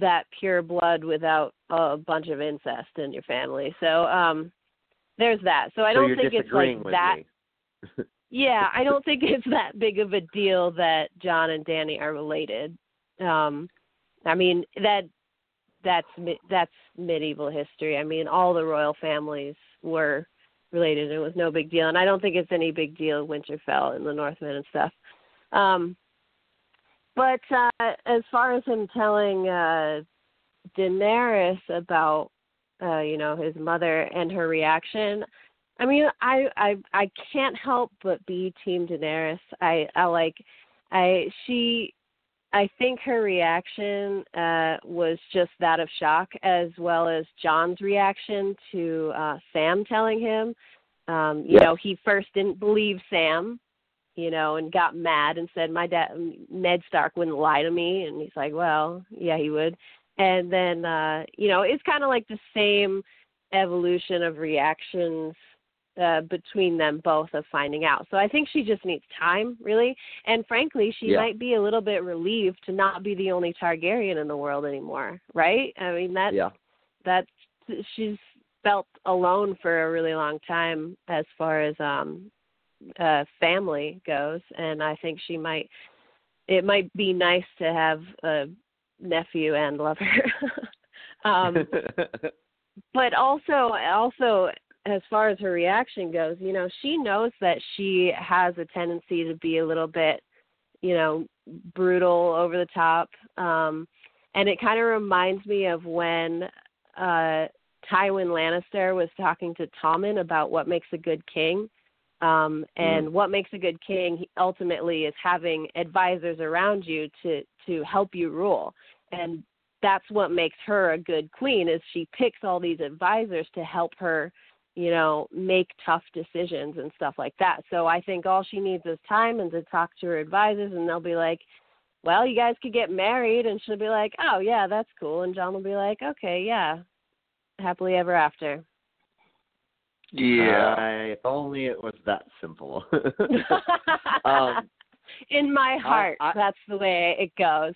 that pure blood without a bunch of incest in your family. So um there's that. So I so don't think it's like that. Yeah, I don't think it's that big of a deal that Jon and Dany are related. Um, I mean that that's that's medieval history. I mean, all the royal families were related. and It was no big deal, and I don't think it's any big deal. Winterfell and the Northmen and stuff. Um, but uh, as far as him telling uh, Daenerys about, uh, you know, his mother and her reaction, I mean, I I I can't help but be Team Daenerys. I I like I she I think her reaction uh was just that of shock as well as Jon's reaction to uh Sam telling him. Um you yes. know, he first didn't believe Sam, you know, and got mad and said my dad Ned Stark wouldn't lie to me and he's like, "Well, yeah, he would." And then uh you know it's kind of like the same evolution of reactions uh, between them both of finding out. So I think she just needs time, really. And frankly, she Yeah. might be a little bit relieved to not be the only Targaryen in the world anymore, right? I mean, that yeah. that's she's felt alone for a really long time as far as um uh family goes and I think she might it might be nice to have a nephew and lover. um but also also as far as her reaction goes, you know, she knows that she has a tendency to be a little bit, you know, brutal over the top. Um and it kind of reminds me of when uh Tywin Lannister was talking to Tommen about what makes a good king. Um and what makes a good king ultimately is having advisors around you to to help you rule. And that's what makes her a good queen is she picks all these advisors to help her you know make tough decisions and stuff like that. So i think all she needs is time and to talk to her advisors and they'll be like well you guys could get married and she'll be like oh yeah that's cool and jon will be like okay yeah happily ever after Yeah. Uh, if only it was that simple. um, in my heart I- that's the way it goes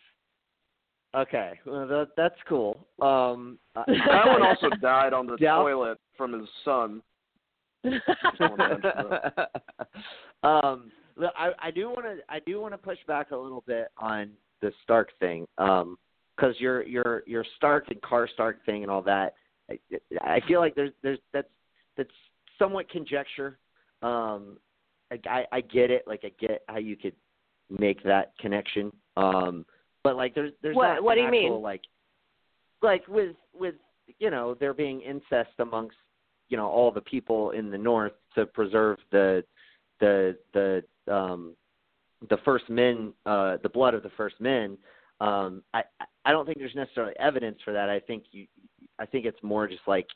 okay, well, that, that's cool. Um, I- That one also died on the Doubt- toilet from his son. um, look, I, I do want to I do want to push back a little bit on the Stark thing, um, because your your your Stark and Karstark thing and all that. I, I feel like there's there's that's that's somewhat conjecture. Um, I, I get it, like I get how you could make that connection. Um, but like there's there's What- not what do you mean? actual, like like with with you know there being incest amongst you know all the people in the north to preserve the the the um the first men uh the blood of the first men um i i don't think there's necessarily evidence for that i think you i think it's more just like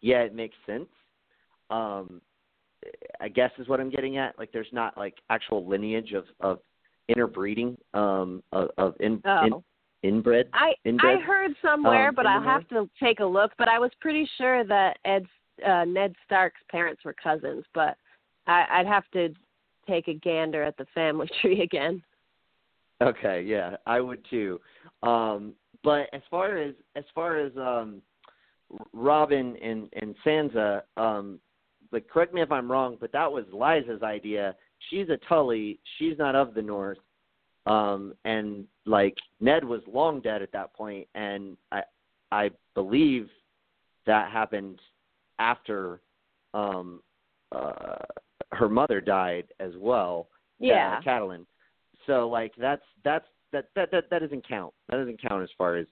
yeah it makes sense um i guess is what i'm getting at like there's not like actual lineage of of interbreeding um of, of in, oh in inbred I I heard somewhere, um, but I'll have to take a look. But I was pretty sure that Ed uh, Ned Stark's parents were cousins, but I, I'd have to take a gander at the family tree again. Okay, yeah, I would too. Um, but as far as as far as um, Robin and and Sansa, um, like correct me if I'm wrong, but that was Lysa's idea. She's a Tully. She's not of the North. Um, and like Ned was long dead at that point, and I I believe that happened after um, uh, her mother died as well. Yeah. uh, Catelyn. So like that's that's that that that that doesn't count. That doesn't count as far as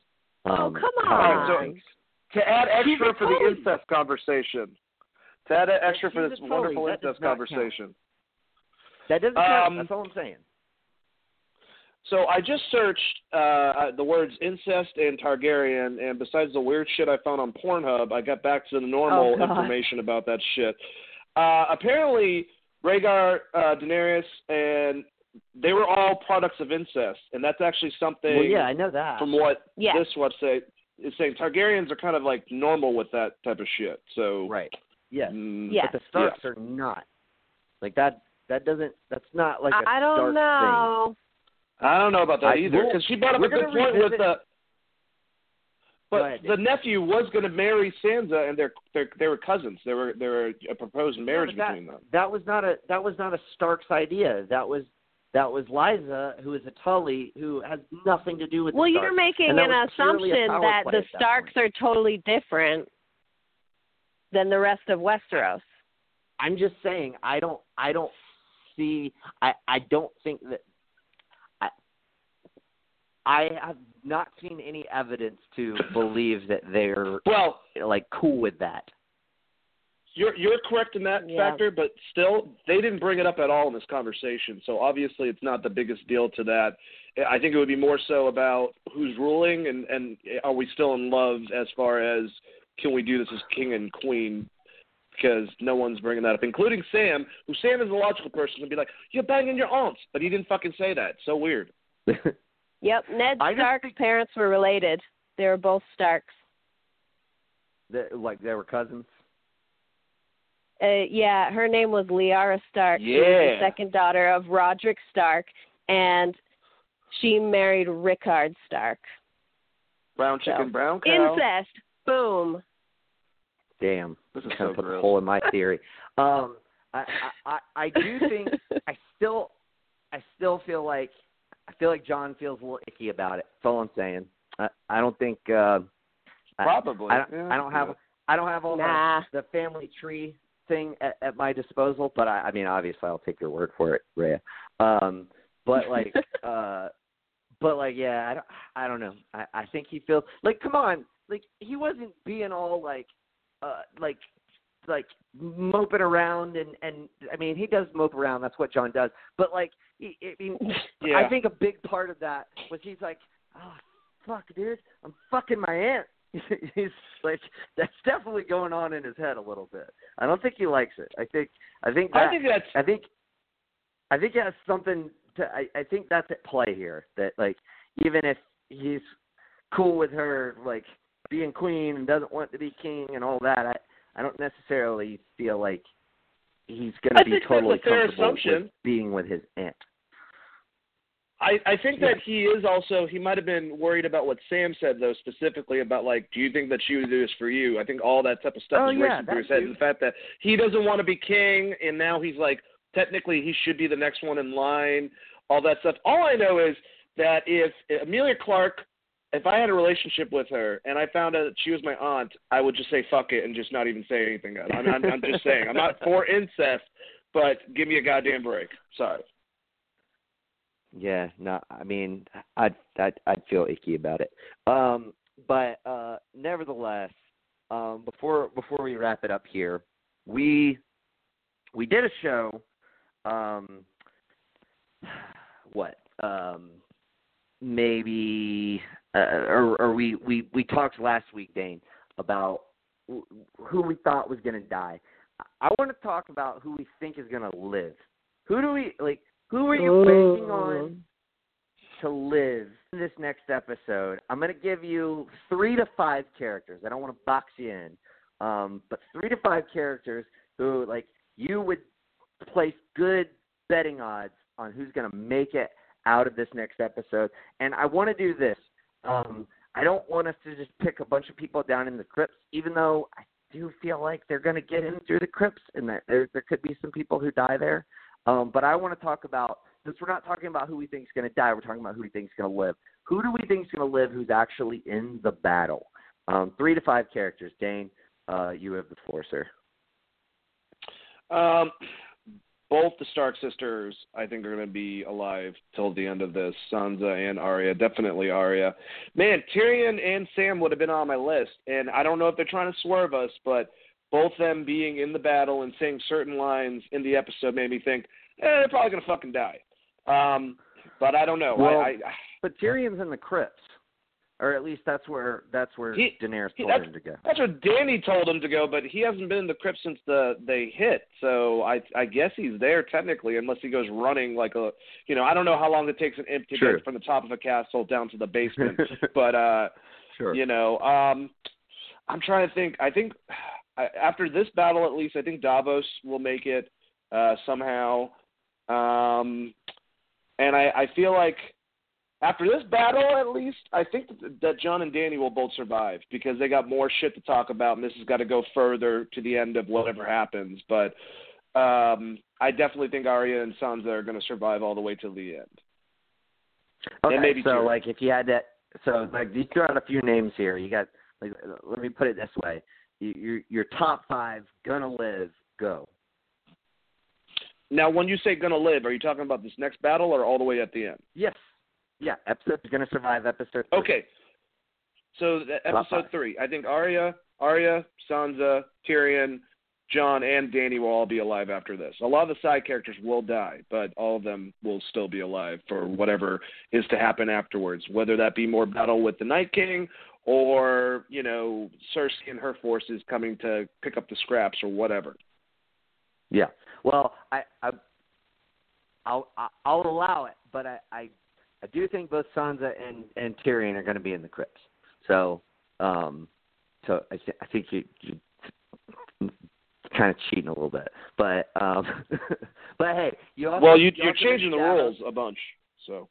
um Oh, come on. I think. To add extra for the incest conversation. To add extra for this wonderful That does incest count. conversation. That doesn't count. Um, That's all I'm saying. So I just searched uh, the words incest and Targaryen, and besides the weird shit I found on Pornhub, I got back to the normal Oh, information about that shit. Uh, apparently, Rhaegar, uh, Daenerys, and they were all products of incest, and that's actually something Well, yeah, I know that. from what Yeah. this website is saying. Targaryens are kind of like normal with that type of shit. So right. Yes. mm, Yeah. But the Starks are not. Like that. That doesn't. That's not like a I don't Stark know. I don't know about that I- either because she brought up we're a good gonna point with revisit- the. Go But ahead, the nephew was going to marry Sansa, and they're, they're they were cousins. There were there were a proposed marriage Yeah, but between them. that, That was not a. That was not a Stark's idea. That was. That was Lysa, who is a Tully, who has nothing to do with. The Well, you're making an was purely a assumption that the at that Starks are totally different than the rest of Westeros. I'm just saying I don't I don't see I I don't think that I I have not seen any evidence to believe that they're Well, like cool with that. you're you're correct in that Yeah. factor, but still, they didn't bring it up at all in this conversation. So obviously, it's not the biggest deal to that. I think it would be more so about who's ruling and and are we still in love as far as can we do this as king and queen because no one's bringing that up, including Sam, who Sam is a logical person and be like, "You're banging your aunts," but he didn't fucking say that. So weird. Yep, Ned Stark's think- parents were related. They were both Starks. The, like they were cousins. Uh, yeah, her name was Lyanna Stark. She was Yeah. the second daughter of Roderick Stark, and she married Rickard Stark. Brown chicken, So, brown cow. Incest. Boom. Damn, This is kind so of put a hole in my theory. Um, I, I, I, I do think I still, I still feel like, I feel like Jon feels a little icky about it. That's all I'm saying. I, I don't think. Uh, I- Probably. I, don't. Yeah, I don't have. yeah. I don't have all Nah. the, the family tree thing at, at my disposal, but I, I mean, obviously, I'll take your word for it, Rhea. Um, but like, uh, but like, yeah, I don't, I don't know. I, I think he feels like, come on, like he wasn't being all like, uh, like, like moping around, and and I mean, he does mope around. That's what Jon does. But like, he, I mean, Yeah. I think a big part of that was he's like, oh, fuck, dude, I'm fucking my aunt. he's like, that's definitely going on in his head a little bit. I don't think he likes it. I think, I think that, I think that's I think, I think it has something to. I, I think that's at play here. That like, even if he's cool with her, like being queen and doesn't want to be king and all that, I, I don't necessarily feel like he's going to be totally comfortable assumption. with being with his aunt. I, I think that he is also he might have been worried about what Sam said though specifically about like do you think that she would do this for you? I think all that type of stuff Oh, is yeah, racing through his head. the fact that he doesn't want to be king and now he's like technically he should be the next one in line, all that stuff. All I know is that if Emilia Clarke if I had a relationship with her and I found out that she was my aunt, I would just say fuck it and just not even say anything. I'm, I'm, I'm just saying. I'm not for incest, but give me a goddamn break. Sorry. Yeah, no, I mean, I'd I'd I'd feel icky about it. Um, but uh, nevertheless, um, before before we wrap it up here, we we did a show. Um, what? Um, maybe, uh, or or we we we talked last week, Dane, about who we thought was going to die. I want to talk about who we think is going to live. Who do we like? Who are you banking on to live in this next episode? I'm going to give you three to five characters. I don't want to box you in, um, but three to five characters who, like, you would place good betting odds on who's going to make it out of this next episode. And I want to do this. Um, I don't want us to just pick a bunch of people down in the crypts, even though I do feel like they're going to get in through the crypts, and that there there could be some people who die there. Um, but I want to talk about since we're not talking about who we think is going to die, we're talking about who we think is going to live. Who do we think is going to live? Who's actually in the battle? Um, three to five characters. Dane, uh, you have the floor, sir. Um, both the Stark sisters, I think, are going to be alive till the end of this. Sansa and Arya, definitely Arya. Man, Tyrion and Sam would have been on my list, and I don't know if they're trying to swerve us, but both them being in the battle and saying certain lines in the episode made me think, eh, they're probably going to fucking die. Um, but I don't know. Well, I, I, But Tyrion's in the crypts, or at least that's where that's where He- Daenerys he- told him to go. That's what Dany told him to go, but he hasn't been in the crypt since the they hit. So I I guess he's there technically, unless he goes running like a you know I don't know how long it takes an imp to get from the top of a castle down to the basement, but uh sure. you know um I'm trying to think. I think I- after this battle at least, I think Davos will make it uh somehow. Um and I I feel like after this battle, at least, I think that, that Jon and Dany will both survive because they got more shit to talk about, and this has got to go further to the end of whatever happens. But um, I definitely think Arya and Sansa are going to survive all the way till the end. Okay, and maybe so Tyrion. like if you had to, so like you threw out a few names here. You got like let me put it this way: you, your your top five gonna live. Go. Now, when you say "gonna live," are you talking about this next battle or all the way at the end? Yes. Yeah. Episode's gonna survive. Episode. three. Okay. So the, episode three, I think Arya, Arya, Sansa, Tyrion, Jon, and Dany will all be alive after this. A lot of the side characters will die, but all of them will still be alive for whatever is to happen afterwards. Whether that be more battle with the Night King, or you know Cersei and her forces coming to pick up the scraps, or whatever. Yeah. Well, I, I, I'll, I'll allow it, but I, I, I do think both Sansa and and Tyrion are going to be in the crypts. So, um, so I, th- I think you, you kind of cheating a little bit, but um, but hey, you also well, you, you you're changing the rules a bunch. So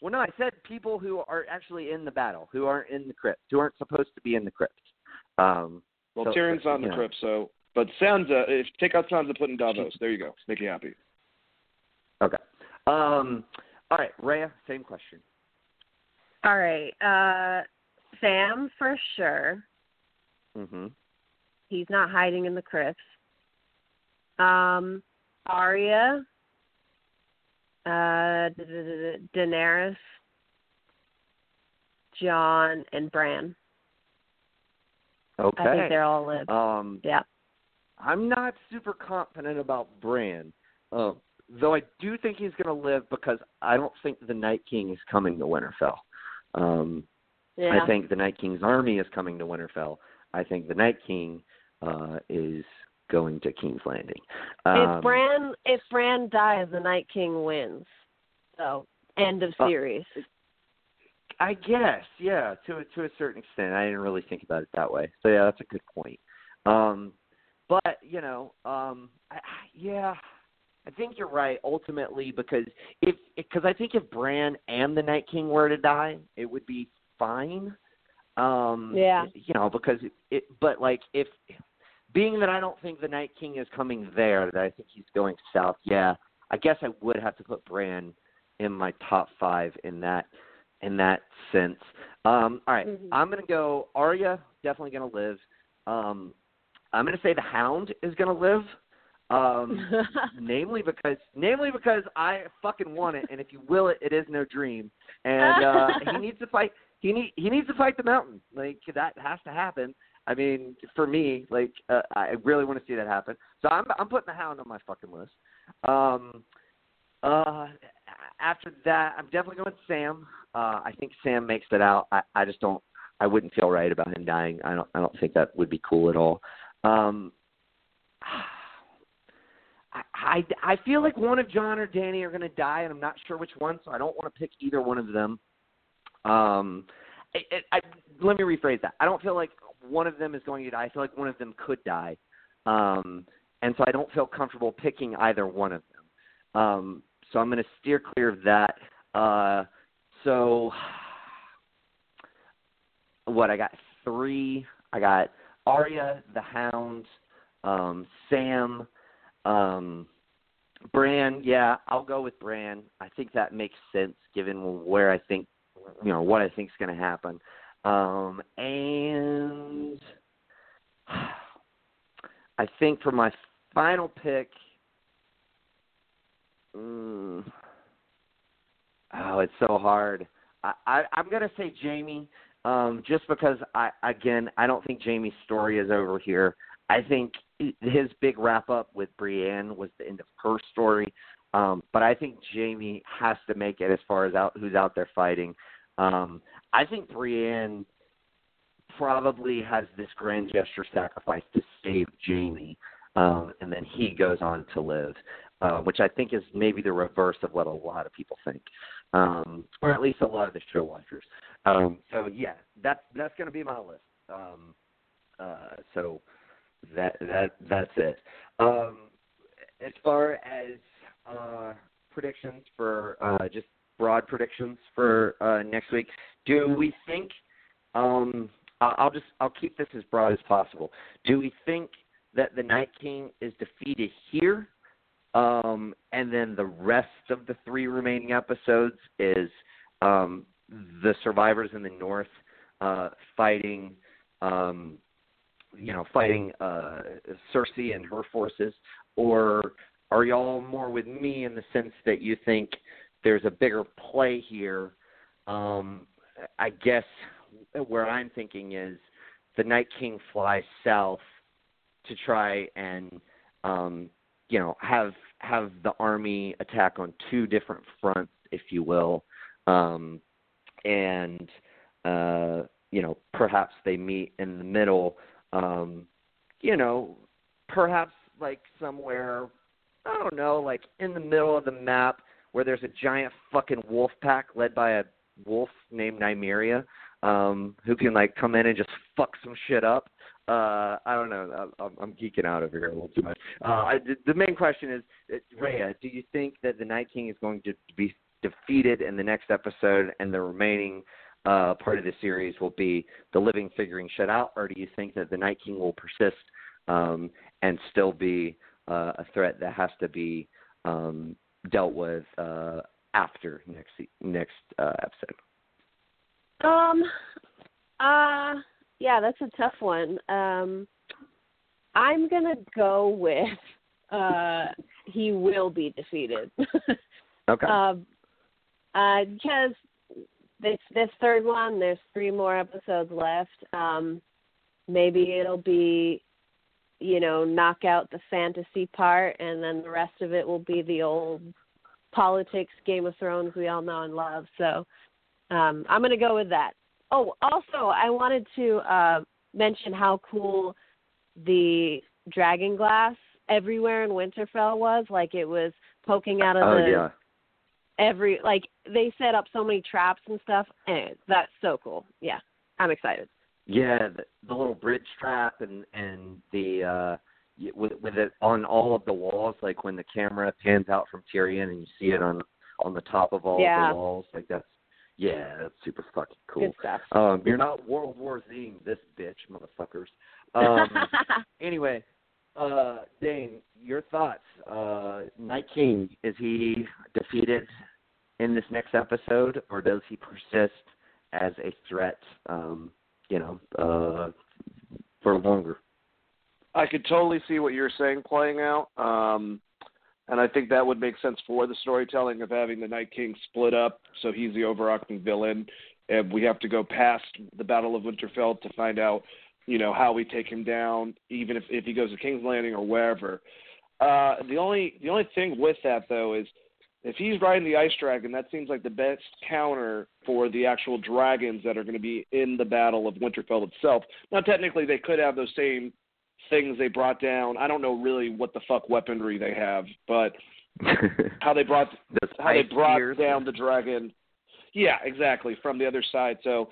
Well, no, I said people who are actually in the battle, who aren't in the crypt, who aren't supposed to be in the crypt. Um, well, So, Tyrion's not in the know. crypt. So, but Sansa, if take out Sansa, put in Davos. There you go. Make you happy. okay. Um, all right, Rhea, same question. All right. Uh Sam for sure. hmm He's not hiding in the crypts. Um Arya uh da- da- da- da- Daenerys Jon and Bran. Okay. I think they're all live. Um, yeah. I'm not super confident about Bran, uh, though I do think he's going to live because I don't think the Night King is coming to Winterfell. Um, Yeah. I think the Night King's army is coming to Winterfell. I think the Night King uh, is going to King's Landing. Um, if Bran if Bran dies, the Night King wins. So end of Uh, series. I guess, yeah, to a, to a certain extent. I didn't really think about it that way. So yeah, that's a good point. Um, but you know, um, I- yeah, I think you're right ultimately because if because I think if Bran and the Night King were to die, it would be fine. Um, Yeah. You know, because it, it but like if being that I don't think the Night King is coming there, that I think he's going south. Yeah, I guess I would have to put Bran in my top five in that in that sense. Um, all right, Mhm. I'm gonna go. Arya definitely gonna live. Um, I'm gonna say the Hound is gonna live. Um, namely because namely because I fucking want it, and if you will it, it is no dream. And uh, he needs to fight. He need he needs to fight the Mountain. Like that has to happen. I mean, for me, like uh, I really want to see that happen. So I'm I'm putting the Hound on my fucking list. Um, uh, after that, I'm definitely going with Sam. Uh, I think Sam makes it out. I, I just don't. I wouldn't feel right about him dying. I don't. I don't think that would be cool at all. Um, I, I feel like one of Jon or Dany are going to die, and I'm not sure which one, so I don't want to pick either one of them. Um, I, I, I, let me rephrase that. I don't feel like one of them is going to die. I feel like one of them could die, um, and so I don't feel comfortable picking either one of them. Um, so I'm going to steer clear of that. Uh, so what I got three. I got Arya, the Hound, um, Sam, um, Bran. Yeah, I'll go with Bran. I think that makes sense given where I think, you know, what I think is going to happen. Um, and I think for my final pick, mm, oh, it's so hard. I, I I'm gonna say Jaime, um, just because I again I don't think Jaime's story is over here. I think his big wrap up with Brienne was the end of her story. Um, but I think Jaime has to make it as far as out who's out there fighting. Um, I think Brienne probably has this grand gesture sacrifice to save Jaime, um, and then he goes on to live, uh, which I think is maybe the reverse of what a lot of people think, um, or at least a lot of the show watchers. Um, so yeah, that's that's going to be my list. Um, uh, so that that that's it. Um, as far as uh, predictions for uh, just broad predictions for uh, next week, do we think? Um, I'll just I'll keep this as broad as possible. Do we think that the Night King is defeated here, um, and then the rest of the three remaining episodes is um, the survivors in the North uh, fighting? Um, you know, fighting uh, Cersei and her forces, or are y'all more with me in the sense that you think there's a bigger play here? Um, I guess where I'm thinking is the Night King flies south to try and um, you know have have the army attack on two different fronts, if you will, um, and uh, you know perhaps they meet in the middle um, you know, perhaps like somewhere, I don't know, like in the middle of the map where there's a giant fucking wolf pack led by a wolf named Nymeria. um, who can like come in and just fuck some shit up. Uh, I don't know. I'm, I'm geeking out over here a little too much. Uh, I, the main question is, uh, Rhea, do you think that the Night King is going to be defeated in the next episode, and the remaining uh, part of the series will be the living figuring shut out, or do you think that the Night King will persist um, and still be uh, a threat that has to be um, dealt with uh, after next next uh, episode? Um. Uh. Yeah, that's a tough one. Um. I'm gonna go with uh he will be defeated. okay. Um. Uh, because this this third one, there's three more episodes left. Um. Maybe it'll be you know, knock out the fantasy part, and then the rest of it will be the old politics, Game of Thrones we all know and love. So um, I'm going to go with that. Oh, also, I wanted to uh, mention how cool the dragon glass everywhere in Winterfell was. Like it was poking out of oh, the yeah. Every like they set up so many traps and stuff. And that's so cool. Yeah, I'm excited. Yeah, the, the little bridge trap and and the uh with with it on all of the walls, like when the camera pans out from Tyrion and you see it on on the top of all Yeah. the walls, like that's yeah, that's super fucking cool. Good stuff. Um, you're not World War Z this bitch, motherfuckers. Um, anyway, uh, Dane, your thoughts? Uh, Night King is he defeated in this next episode, or does he persist as a threat? Um, you know, uh, for longer. I could totally see what you're saying playing out. Um, and I think that would make sense for the storytelling of having the Night King split up so he's the overarching villain. And we have to go past the Battle of Winterfell to find out, you know, how we take him down, even if, if he goes to King's Landing or wherever. Uh, the only the only thing with that though is if he's riding the ice dragon, that seems like the best counter for the actual dragons that are going to be in the Battle of Winterfell itself. Now, technically, they could have those same things they brought down. I don't know really what the fuck weaponry they have, but how they brought how they brought down the dragon. Yeah, exactly from the other side. So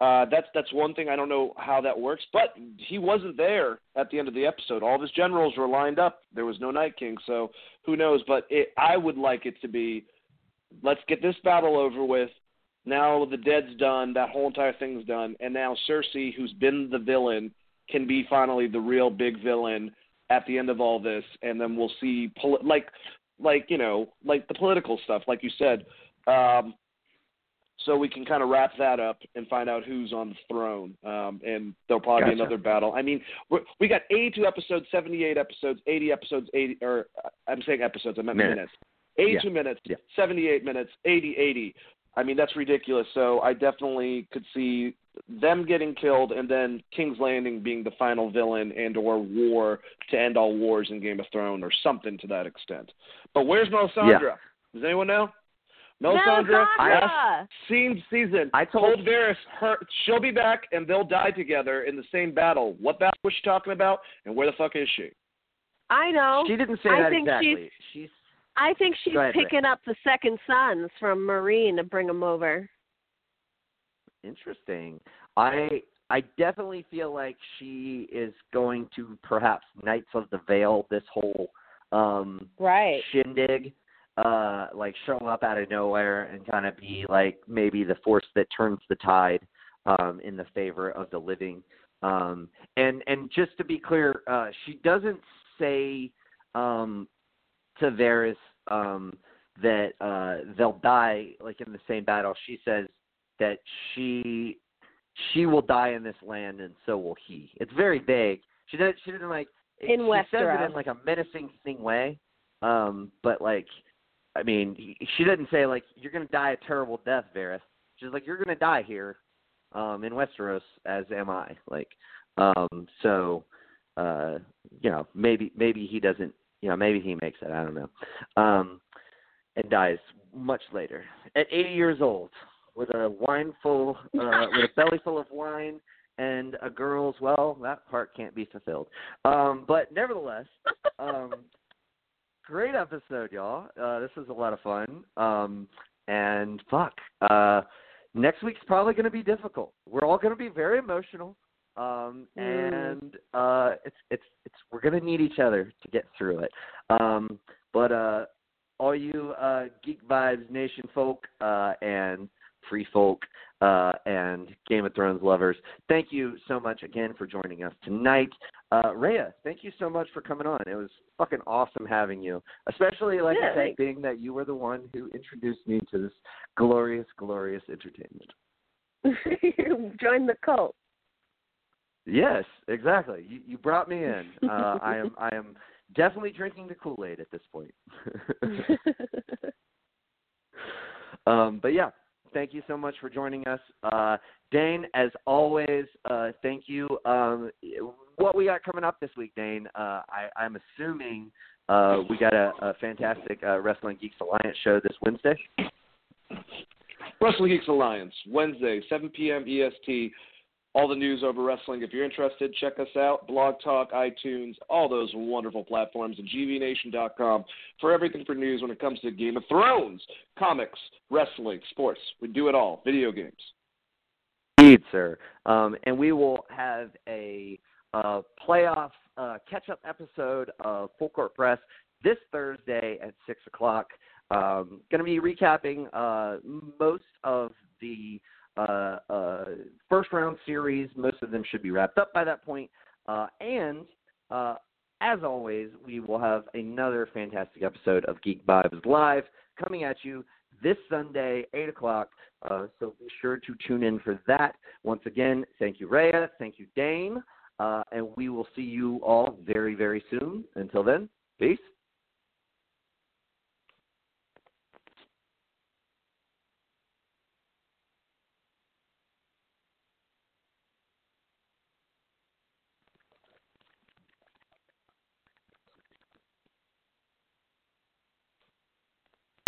uh, that's that's one thing I don't know how that works. But he wasn't there at the end of the episode. All of his generals were lined up. There was no Night King, so who knows? But it, I would like it to be, let's get this battle over with. Now the dead's done. That whole entire thing's done, and now Cersei, who's been the villain, can be finally the real big villain at the end of all this, and then we'll see poli- like like you know like the political stuff, like you said. Um, so we can kind of wrap that up and find out who's on the throne. Um, and there'll probably be another battle. I mean, we got 82 episodes, 78 episodes, 80 episodes, 80 or uh, I'm saying episodes, I meant Minutes. minutes. 82 minutes, Yeah. 78 minutes, 80, 80. I mean, that's ridiculous. So I definitely could see them getting killed and then King's Landing being the final villain and or war to end all wars in Game of Thrones or something to that extent. But where's Melisandre? Does anyone know? Melisandre, Sandra. last scene season. I told- told Varys her she'll be back and they'll die together in the same battle. What battle was she talking about and where the fuck is she? I know. She didn't say I that think exactly. She's I think she's Go ahead, Ray. picking up the second sons from Meereen to bring them over. Interesting. I I definitely feel like she is going to perhaps Knights of the Vale this whole um Right. shindig uh like show up out of nowhere and kind of be like maybe the force that turns the tide um in the favor of the living. Um and and just to be clear uh she doesn't say um to Varys um that uh they'll die like in the same battle. She says that she she will die in this land and so will he. It's very vague. She doesn't she doesn't like In she says it in like a menacing thing way um but like i mean he- she didn't say like you're going to die a terrible death Varys. She's like you're going to die here um in Westeros as am I. Like um so uh you know maybe maybe he doesn't you know maybe he makes it I don't know um and dies much later. At 80 years old with a wine full uh with a belly full of wine and a girl's well that part can't be fulfilled. Um but nevertheless um great episode y'all uh this was a lot of fun um and fuck uh next week's probably going to be difficult. We're all going to be very emotional, um, Mm. and uh, it's it's it's we're going to need each other to get through it. Um, but uh, all you uh, Geek Vibes Nation folk uh, and free folk uh, and Game of Thrones lovers, thank you so much again for joining us tonight. Uh, Rhea, thank you so much for coming on. It was fucking awesome having you, especially like Yeah, I said, being that you were the one who introduced me to this glorious, glorious entertainment. Join the cult. Yes, exactly. You, you brought me in. Uh, I am I am definitely drinking the Kool Aid at this point. um, but yeah, thank you so much for joining us, uh, Dane. As always, uh, thank you. Um, what we got coming up this week, Dane? Uh, I, I'm assuming uh, we got a, a fantastic uh, Wrestling Geeks Alliance show this Wednesday. Wrestling Geeks Alliance, Wednesday, 7 p.m. EST. All the news over wrestling. If you're interested, check us out. Blog Talk, iTunes, all those wonderful platforms, and GVNation.com for everything for news when it comes to Game of Thrones, comics, wrestling, sports. We do it all. Video games. Indeed, sir. Um, and we will have a uh, playoff uh, catch-up episode of Full Court Press this Thursday at six o'clock. Um, going to be recapping uh, most of the uh, uh, first round series. Most of them should be wrapped up by that point. Uh, and uh, as always, we will have another fantastic episode of Geek Vibes Live coming at you this Sunday, 8 o'clock. Uh, so be sure to tune in for that. Once again, thank you, Rhea. Thank you, Dane. And we will see you all very, very soon. Until then, peace.